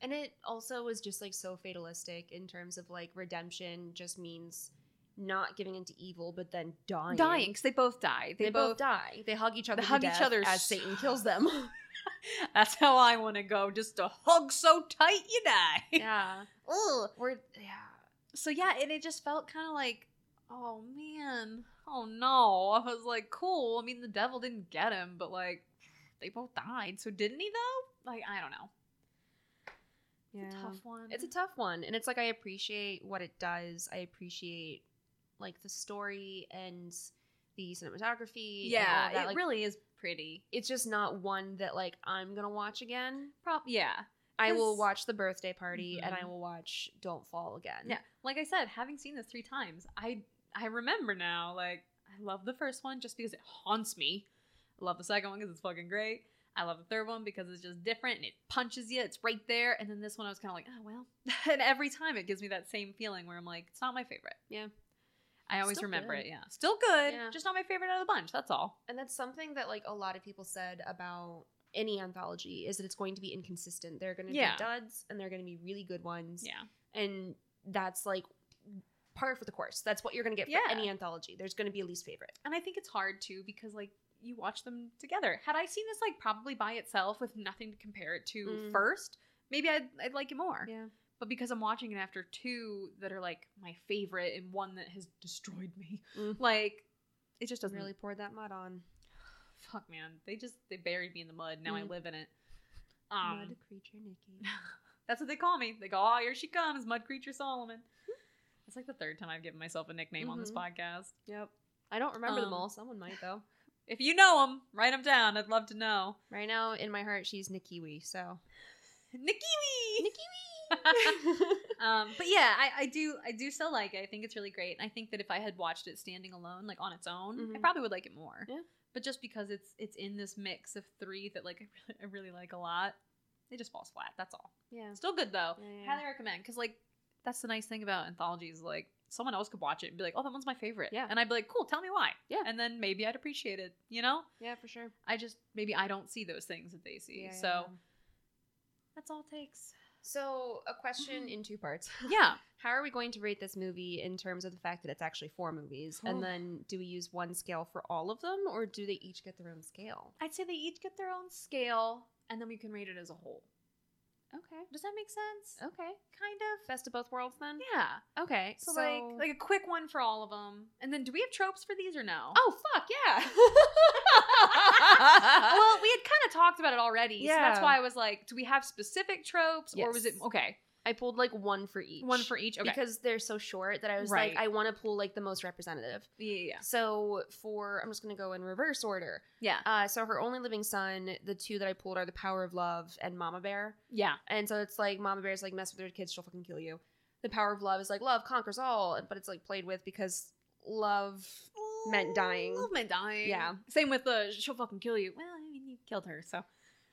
And it also was just like so fatalistic in terms of like redemption just means not giving into evil, but then dying. dying because they both die They, both die. They hug each other. They to hug each other as so- Satan kills them. that's how i want to go just a hug so tight you die yeah. Ugh. We're yeah. So yeah and it just felt kind of like oh man oh no i was like cool i mean the devil didn't get him but like they both died so didn't he though like i don't know Yeah. it's a tough one It's a tough one, and it's like I appreciate what it does. I appreciate like the story and the cinematography. yeah it like, really is pretty It's just not one that like I'm gonna watch again. Prob- yeah. I will watch the birthday party, and I Mhm. will watch Don't Fall again. Yeah. Like I said, having seen this three times, I I remember now. Like I love the first one just because it haunts me. I love the second one because it's fucking great. I love the third one because it's just different and it punches you. It's right there. And then this one, I was kind of like, oh well. and every time it gives me that same feeling where I'm like, it's not my favorite. Yeah. I always Still remember good. it. Yeah, still good. Yeah. Just not my favorite out of the bunch. That's all. And that's something that like a lot of people said about any anthology is that it's going to be inconsistent. There are going to Yeah. be duds and there are going to be really good ones. Yeah. And that's like par for the course. That's what you're going to get for any anthology. There's going to be a least favorite. And I think it's hard too because like you watch them together. Had I seen this like probably by itself with nothing to compare it to Mm. first, maybe I'd, I'd like it more. Yeah. But because I'm watching it after two that are like my favorite and one that has destroyed me, Mm. like it just doesn't Really poured that mud on. Fuck man, they just they buried me in the mud. Now I Mm. live in it. Um, mud creature Nikki. That's what they call me. They go, "Oh, here she comes, Mud Creature Solomon." It's like the third time I've given myself a nickname on this Mhm. podcast. Yep. I don't remember them Um, all. Someone might though. If you know them, write them down. I'd love to know. Right now, in my heart, she's Nikiwi. So Nikiwi. Nikiwi. um, but yeah, I, I do I do still like it. I think it's really great. And I think that if I had watched it standing alone, like on its own, I Mhm. probably would like it more. Yeah. But just because it's it's in this mix of three that like I really, I really like a lot, it just falls flat. That's all. yeah. Still good though. Yeah, yeah, Highly recommend because like that's the nice thing about anthologies. Like someone else could watch it and be like, "Oh, that one's my favorite." Yeah. and I'd be like, "Cool, tell me why." Yeah. and then maybe I'd appreciate it. You know, Yeah, for sure. I just maybe I don't see those things that they see. Yeah, so yeah, yeah. that's all it takes. So, a question in two parts. Yeah. How are we going to rate this movie in terms of the fact that it's actually four movies? And then do we use one scale for all of them or do they each get their own scale? I'd say they each get their own scale, and then we can rate it as a whole. Okay. Does that make sense? Okay. Kind of. Best of both worlds then? Yeah. Okay. So, like like a quick one for all of them, and then do we have tropes for these or no? Oh, fuck, yeah. well, we had kind of talked about it already. So that's why I was like, do we have specific tropes, or was it okay? I pulled like one for each. One for each. Okay. Because they're so short that I was Right. like, I want to pull like the most representative. yeah, yeah, So for, I'm just going to go in reverse order. yeah, Uh, so her only living son, the two that I pulled are The Power of Love and Mama Bear. yeah. And so it's like Mama Bear's like mess with her kids, she'll fucking kill you. The Power of Love is like love conquers all, but it's like played with because love meant dying. Love meant dying. Yeah. Same with the she'll fucking kill you. Well, I mean, you killed her, so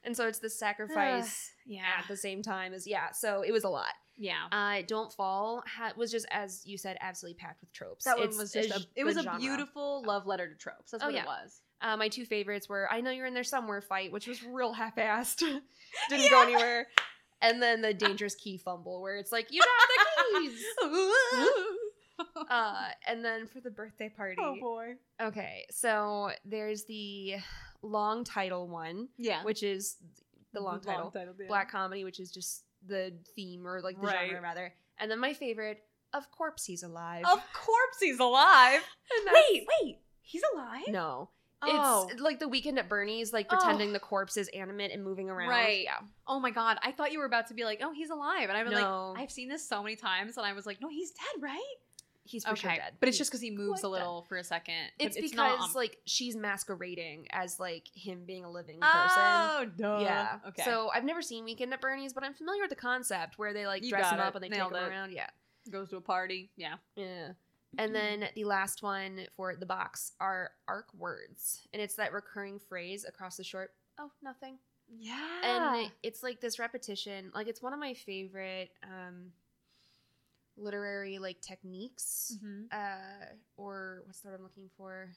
And so it's the sacrifice yeah, at the same time as yeah. So it was a lot. yeah. Uh, Don't Fall ha- was just as you said, absolutely packed with tropes. That one was just a, it was a genre. beautiful love letter to tropes. That's Oh, what yeah. it was. Uh, my two favorites were I Know You're in There Somewhere fight, which was real half-assed, didn't Yeah. go anywhere, and then the dangerous key fumble where it's like you got the keys. uh, and then for the birthday party, oh boy. okay, so there's the long title one, Yeah. which is the long title, yeah. black comedy, which is just the theme or like the Right. genre rather, and then my favorite, of course he's alive. Of course he's alive. Wait, wait. He's alive? no. Oh. It's like the weekend at Bernie's, like Oh. pretending the corpse is animate and moving around. Right. Yeah. Oh my god. I thought you were about to be like, oh, he's alive. And I'm No. like, I've seen this so many times. And I was like, no, he's dead, right? He's for sure dead. But it's He- just because he moves a little for a second. But It's, not because like she's masquerading as like him being a living person. Oh, no. yeah. Okay. So I've never seen Weekend at Bernie's, but I'm familiar with the concept where they like You dress him it. up and they Nailed take him it. around. Yeah. goes to a party. Yeah. Yeah. And then the last one for the box are arc words. And it's that recurring phrase across the short, oh, nothing. Yeah. And it's like this repetition. Like it's one of my favorite um literary like techniques. Mhm. Uh or what's the word I'm looking for?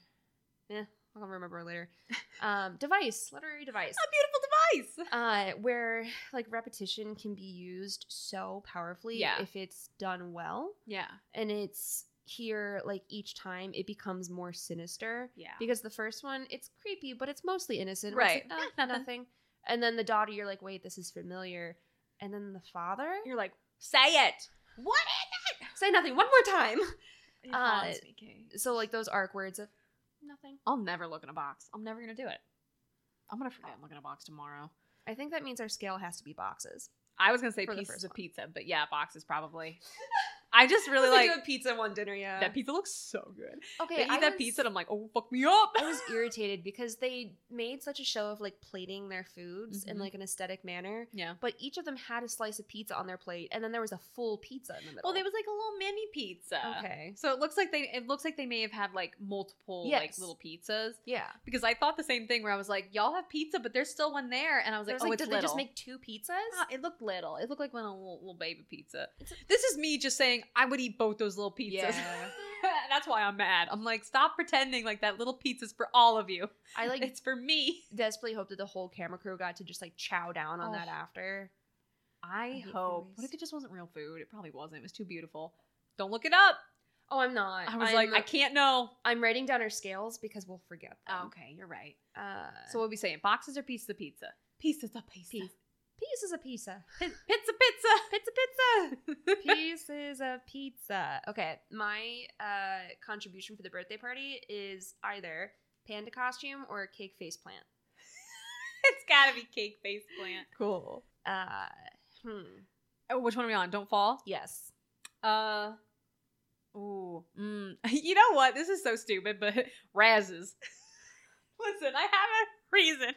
Yeah, I'll remember later. Um device, literary device. a beautiful device. Uh where like repetition can be used so powerfully Yeah. if it's done well. Yeah. And it's here like each time it becomes more sinister Yeah. because the first one it's creepy but it's mostly innocent Right. like, nothing and then the daughter you're like wait this is familiar and then the father You're like, say it. What is that? say nothing one more time it? It Uh, haunts me, Kate. so like those arc words of nothing I'll never look in a box. I'm never gonna do it. I'm gonna forget I'm looking in a box tomorrow. i think that means our scale has to be boxes I was gonna say For the pieces first of one. pizza, but yeah, boxes probably. I just really like pizza one dinner yeah that pizza looks so good. okay They eat I that was- pizza and I'm like, oh fuck me up. I was irritated because they made such a show of like plating their foods in Mhm. like an aesthetic manner, yeah. but each of them had a slice of pizza on their plate, and then there was a full pizza in the middle. Well, there was like a little mini pizza. okay, So it looks like they it looks like they may have had like multiple like little pizzas yeah. because I thought the same thing where I was like, y'all have pizza, but there's still one there, and I was I like, was oh, like, it's did little. they just make two pizzas? Ah, it looked little. It looked like one a little, little baby pizza. A- This is me just saying I would eat both those little pizzas. Yeah. That's why I'm mad. I'm like, stop pretending like that little pizza's for all of you. I like It's for me. desperately hope that the whole camera crew got to just like chow down on Oh. that after. I, hate hope. fairies. What if it just wasn't real food? It probably wasn't. It was too beautiful. Don't look it up. Oh, I'm not. I was I'm, like, I can't know. I'm writing down our scales because we'll forget them. Okay, you're right. Uh, So what are we saying? Boxes or pieces of pizza? Pieces of pizza. Piece. Pieces of pizza. Pi- Pizza, pizza, Pizza, pizza. pieces of pizza. Okay, my uh, contribution for the birthday party is either panda costume or cake face plant. it's gotta be cake face plant. Cool. Uh, hmm. Oh, which one are we on? Don't fall. Yes. Uh. Ooh. Mm. You know what? This is so stupid, but Raz's. Listen, I have a reason.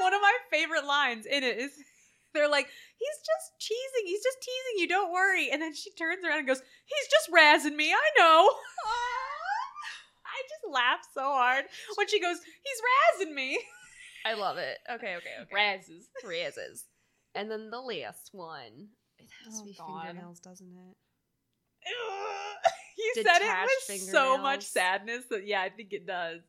One of my favorite lines in it is they're like, he's just cheesing. He's just teasing you. Don't worry. And then she turns around and goes, he's just razzing me. I know. I just laugh so hard when she goes, he's razzing me. I love it. Okay, okay, okay. Razzes. Raises. And then the last one. It has Oh, to be God. fingernails, doesn't it? you said it with so much sadness that yeah, I think it does.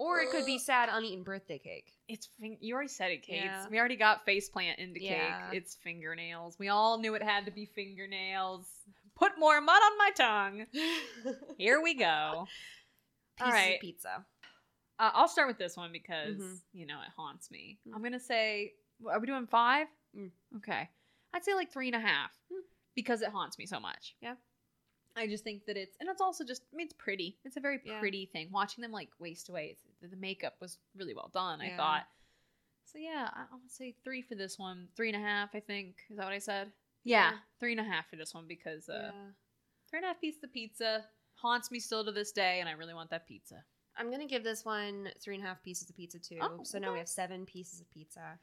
Or it could be sad uneaten birthday cake. It's fin- you already said it, Kate. Yeah. We already got faceplant into Yeah. cake. It's fingernails. We all knew it had to be fingernails. Put more mud on my tongue. Here we go. Pieces of pizza. Uh, I'll start with this one because Mhm. you know it haunts me. Mm. I'm gonna say, are we doing five? Mm. Okay, I'd say like three and a half Mm. because it haunts me so much. Yeah. I just think that it's and it's also just I mean it's pretty. It's a very Yeah. pretty thing. Watching them like waste away. The makeup was really well done. I thought. So yeah, I- I'm say three for this one. Three and a half, I think. Is that what I said? Yeah, Yeah. three and a half for this one because uh, yeah. three and a half pieces of pizza haunts me still to this day, and I really want that pizza. I'm gonna give this one three and a half pieces of pizza too. Oh, so now we have seven pieces of pizza.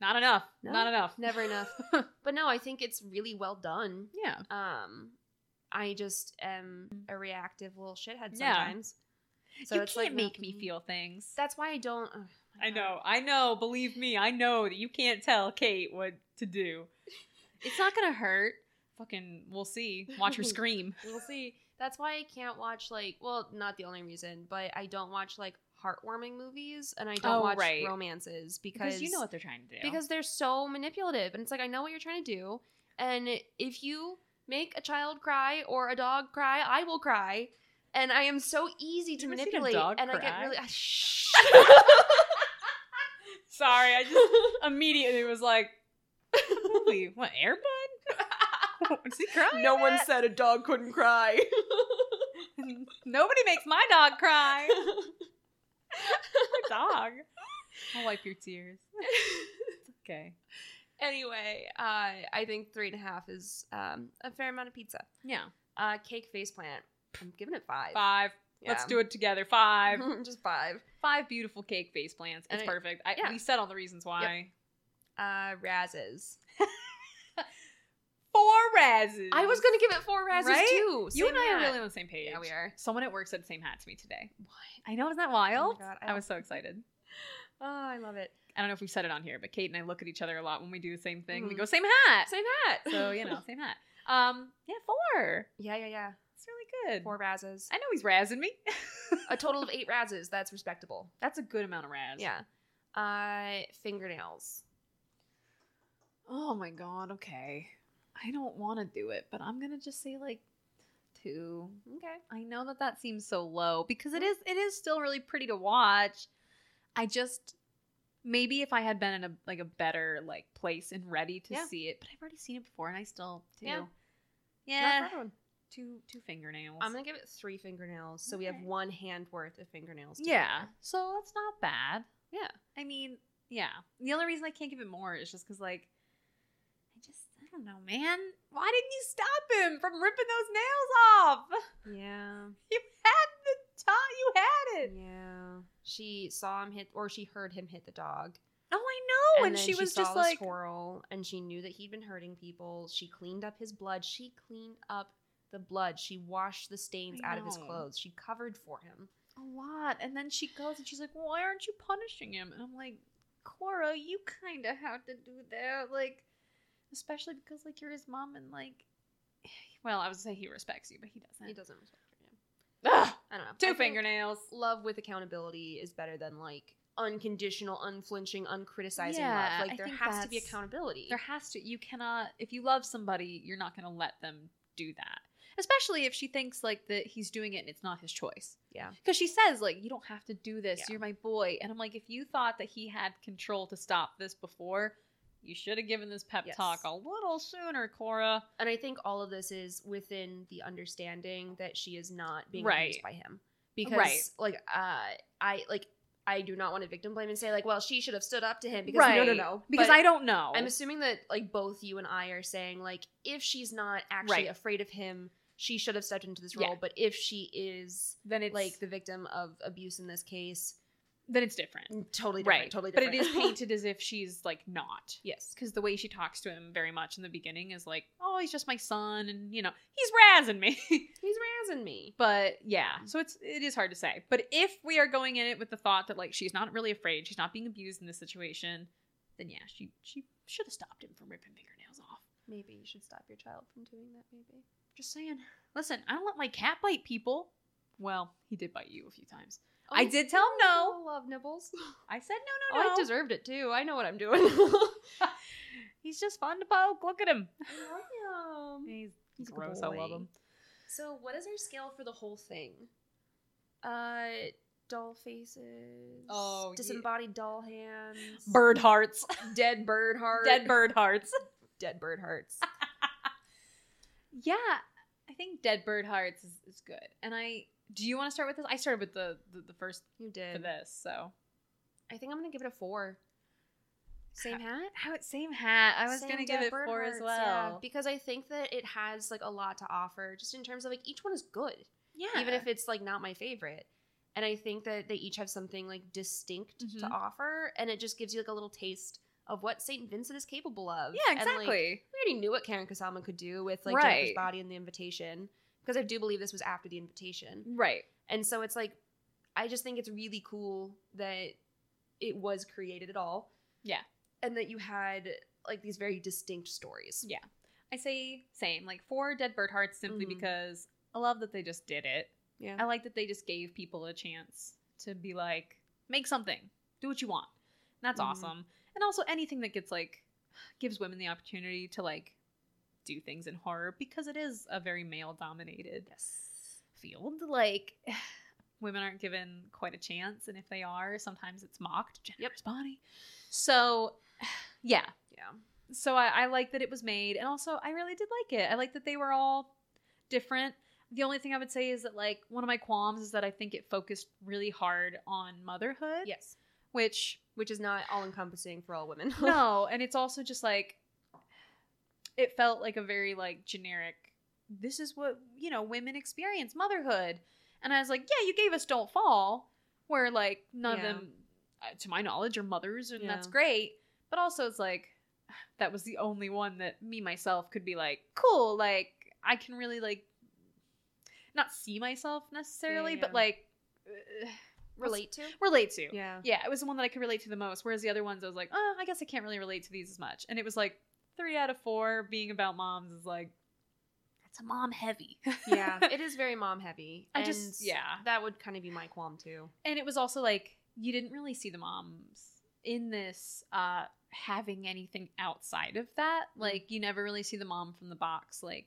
Not enough. No, Not enough. Never enough. But no, I think it's really well done. yeah. Um, I just am a reactive little shithead Yeah. sometimes. So you it's can't like make me nothing- feel things. That's why I don't. Oh my I God. know. I know. Believe me, I know that you can't tell Kate what to do. It's not gonna hurt. Fucking, we'll see. Watch her scream. We'll see. That's why I can't watch like. Well, not the only reason, but I don't watch like heartwarming movies, and I don't Oh, watch right. romances because, Because you know what they're trying to do. because they're so manipulative, and it's like I know what you're trying to do, and if you make a child cry or a dog cry, I will cry. And I am so easy to You a manipulate, dog and I get cry? really shh. sorry, I just immediately was like, "Movie? What Airbud? Is he crying? no one said a dog couldn't cry. Nobody makes my dog cry. Poor dog. I'll wipe your tears. Okay. Anyway, uh, I think three and a half is um, a fair amount of pizza. Yeah. Uh, cake faceplant. I'm giving it five. Five. Let's do it together. Five. Just five. Five beautiful cake face plants. It's I- perfect. I, yeah. We said all the reasons why. Uh, razzes. Four razzes. I was gonna give it four razzes Right? too. You Same and I are really on the same page. Yeah, we are. Someone at work said the same hat to me today. What? I know, isn't that wild? God, I I, was so excited. Oh, I love it. I don't know if we've said it on here, but Kate and I look at each other a lot when we do the same thing. We Mhm. go, same hat. Same hat. So, you know, same hat. Um, yeah, four. yeah, yeah, yeah. It's really good. Four razzes. I know he's razzing me. A total of eight razzes. That's respectable. That's a good amount of razz. Yeah. Uh, fingernails. Oh my god, okay. I don't want to do it, but I'm gonna just say like two. Okay. I know that that seems so low because it is it is still really pretty to watch. I just maybe if I had been in a like a better like place and ready to Yeah. see it, but I've already seen it before and I still do. Yeah. Yeah. Two two fingernails. I'm gonna give it three fingernails, so we have one hand worth of fingernails. yeah. So that's not bad. Yeah. I mean, yeah. The only reason I can't give it more is just because like I just I don't know, man. Why didn't you stop him from ripping those nails off? Yeah. You had. You had it. Yeah. She saw him hit, or she heard him hit the dog. Oh, I know. And, then she was saw just like, squirrel, and she knew that he'd been hurting people. She cleaned up his blood. She cleaned up the blood. She washed the stains out of his clothes. She covered for him. a lot. And then she goes and she's like, "Why aren't you punishing him?" And I'm like, "Cora, you kind of have to do that, like, especially because like you're his mom and like, well, I would say he respects you, but he doesn't. He doesn't respect her. I don't know. Two think fingernails. Love with accountability is better than like unconditional, unflinching, uncriticizing Yeah, love. Like I there has to be accountability. There has to. You cannot. If you love somebody, you're not going to let them do that. Especially if she thinks like that he's doing it and it's not his choice. Yeah. Because she says like, "You don't have to do this. Yeah. You're my boy." And I'm like, if you thought that he had control to stop this before, you should have given this pep Yes. talk a little sooner, Cora. And I think all of this is within the understanding that she is not being Right. abused by him. Because Right. like uh I like I do not want to victim blame and say like, well, she should have stood up to him because no no no. Because But I don't know. I'm assuming that like both you and I are saying like if she's not actually Right. afraid of him, she should have stepped into this Yeah. role. But if she is then it's like the victim of abuse in this case, then it's different. Mm, totally different. Right. Totally different. But it is painted as if she's like not. yes. because the way she talks to him very much in the beginning is like, oh, he's just my son, and you know, he's razzing me. He's razzing me. but yeah, so it's it is hard to say. But if we are going in it with the thought that like she's not really afraid, she's not being abused in this situation, then yeah, she she should have stopped him from ripping fingernails off. Maybe you should stop your child from doing that, maybe. Just saying. Listen, I don't let my cat bite people. Well, he did bite you a few times. I did tell him no. I love nibbles. I said no, Oh, no, no. I deserved it too. I know what I'm doing. He's just fun to poke. Look at him. I love him. He's, He's a good gross. I love him. So, what is our scale for the whole thing? Uh, doll faces. Oh, yeah. disembodied doll hands. Bird hearts. Dead bird heart. Dead bird hearts. Dead bird hearts. Yeah, I think Dead Bird Hearts is, is good. And I do you want to start with this? I started with the the, the first You for did. this, so I think I'm gonna give it a four. Same hat. how it same hat. I was Same gonna give it four as well. yeah, because I think that it has like a lot to offer, just in terms of like each one is good. Yeah, even if it's like not my favorite. And I think that they each have something like distinct to Mhm. offer, and it just gives you like a little taste of what Saint Vincent is capable of. yeah, And, like, exactly. we already knew what Karyn Kusama could do with like Right. Jennifer's body and the invitation, because I do believe this was after the invitation, right. and so it's like, I just think it's really cool that it was created at all. Yeah. and that you had like these very distinct stories. Yeah. I say same, like four Dead Bird Hearts, simply Mhm. because I love that they just did it. Yeah, I like that they just gave people a chance to be like, make something, do what you want. And that's Mhm. awesome. And also anything that gets like gives women the opportunity to like do things in horror because it is a very male dominated yes. field. Like women aren't given quite a chance, and if they are, sometimes it's mocked. Jennifer's body. So yeah, Yeah. so I, I like that it was made and also i really did like it i like that they were all different the only thing i would say is that like one of my qualms is that i think it focused really hard on motherhood Yes. which Which is not all encompassing for all women. no and it's also just like it felt like a very like generic this is what you know women experience motherhood and i was like yeah you gave us don't fall where like none Yeah. of them uh, to my knowledge are mothers and that's great but also it's like that was the only one that me myself could be like cool like i can really like not see myself necessarily yeah. but like uh, relate to. relate to Yeah. yeah, it was the one that I could relate to the most. Whereas the other ones, I was like, oh, I guess I can't really relate to these as much. And it was like three out of four being about moms is like, it's a mom heavy. yeah, it is very mom heavy. I and just- yeah. that would kind of be my qualm too. and it was also like you didn't really see the moms in this uh having anything outside of that. Like you never really see the mom from the box like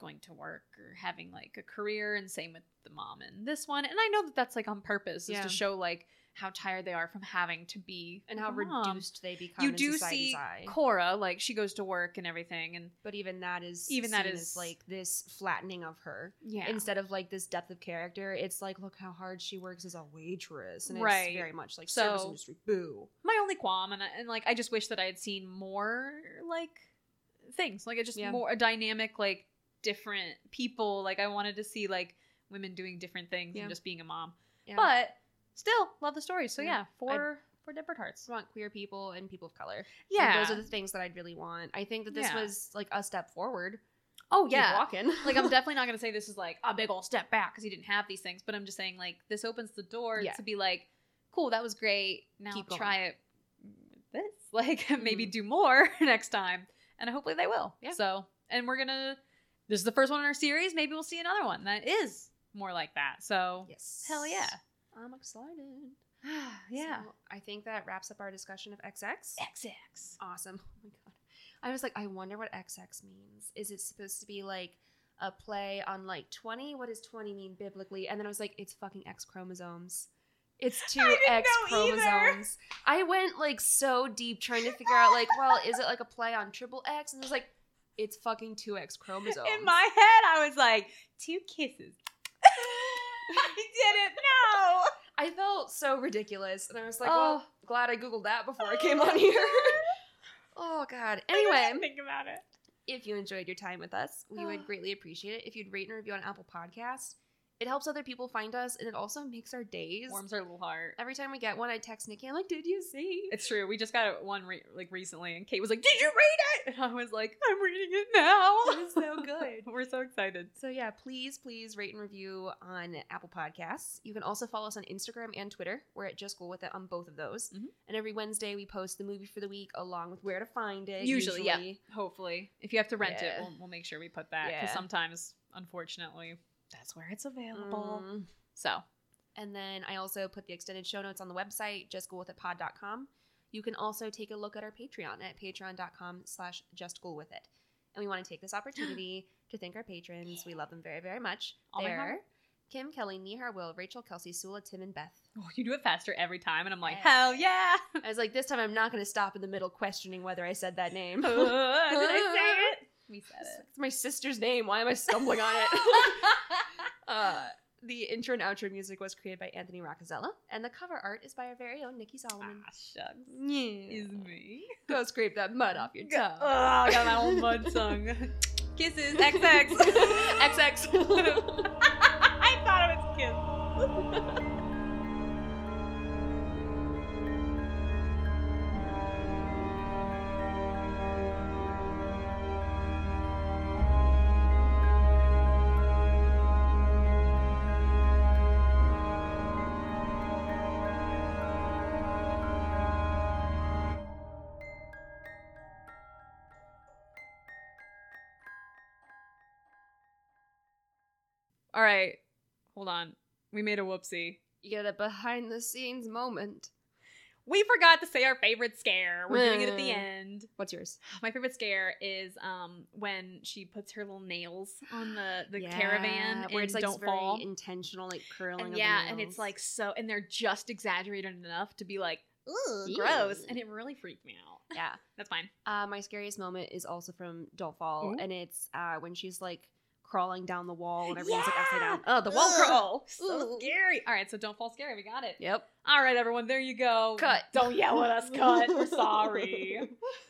going to work or having like a career and same with the mom in this one. And I know that that's like on purpose is Yeah. to show like how tired they are from having to be And how mom. reduced they become. you do see eye. Cora, like she goes to work and everything, and but even that is Even that is- like this flattening of her yeah, instead of like this depth of character. It's like look how hard she works as a waitress, and Right. it's very much like So- service industry. Boo. my only qualm, and, and like I just wish that I had seen more like things, like it just Yeah. more a dynamic, like different people. Like I wanted to see like women doing different things Yeah. and just being a mom, Yeah. but still love the story. So Yeah. yeah, for for Bird Hearts, I want queer people and people of color. Like, yeah, those are the things that I'd really want. I think that this Yeah. was like a step forward. oh Keep yeah. walking. like I'm definitely not gonna say this is like a big old step back because he didn't have these things, but I'm just saying like this opens the door Yeah. to be like, cool, that was great. Now Keep going. try it with this, like maybe Mhm. do more next time, and hopefully they will. Yeah. So, and we're gonna. This is the first one in our series. Maybe we'll see another one that is more like that. So Yes. hell yeah, I'm excited. yeah. So I think that wraps up our discussion of XX. XX. Awesome. Oh my god. I was like, I wonder what XX means. Is it supposed to be like a play on like 20? What does 20 mean biblically? And then I was like, it's fucking X chromosomes. It's two X chromosomes. I went like so deep trying to figure out like, well, is it like a play on triple X? And it was like, it's fucking two X chromosomes. In my head, I was like, two kisses. I didn't know. I felt so ridiculous, and I was like, Oh. well, glad I googled that before I came oh, on here. oh god. Anyway, think about it. if you enjoyed your time with us, we would greatly appreciate it if you'd rate and review on Apple Podcasts. It helps other people find us, and it also makes our days. Warms our little heart. Every time we get one, I text Nikki. I'm like, "Did you see?" It's true. We just got one re- like recently, and Kate was like, "Did you read it?" And I was like, "I'm reading it now." It is so good. We're so excited. So yeah, please, please rate and review on Apple Podcasts. You can also follow us on Instagram and Twitter. We're at Just Cool with It on both of those. Mhm. And every Wednesday we post the movie for the week along with where to find it. Usually, yeah. Hopefully, if you have to rent it, we'll, we'll make sure we put that because Yeah. sometimes, unfortunately, that's where it's available. Mm. So And then I also put the extended show notes on the website, justcoolwithitpod.com. You can also take a look at our Patreon at patreon.com slash justcoolwithit. And we want to take this opportunity to thank our patrons. We love them very, very much. All They're. Kim, Kelly, Nihar, Will, Rachel, Kelsey, Sula, Tim, and Beth. oh, you do it faster every time, and I'm like, Yeah. hell yeah! I was like, this time I'm not going to stop in the middle questioning whether I said that name. Did I say it? We said It's my sister's name. Why am I stumbling on it? it. uh, the intro and outro music was created by Anthony Roccazella, and the cover art is by our very own Nikki Solomon. ah, shucks. Yeah. Is me. Go scrape that mud off your Oh, tongue. I got my own mud tongue. Kisses, XX. XX. Right, hold on. We made a whoopsie. you get a behind the scenes moment. We forgot to say our favorite scare. We're doing it at the Mm. end. What's yours? My favorite scare is um when she puts her little nails on the the Yeah, caravan where and it's like don't fall. intentional, like curling. And of the yeah, and it's like so, and they're just exaggerated enough to be like, ooh, Ew. gross, and it really freaked me out. yeah. That's fine. Uh, my scariest moment is also from Don't Fall, and it's uh, when she's like crawling down the wall and everything's like upside down. Oh, the wall crawl. So Ooh. scary. All right, so don't fall scary. We got it. Yep. All right, everyone, there you go. Cut. Don't yell at us. Cut. We're sorry.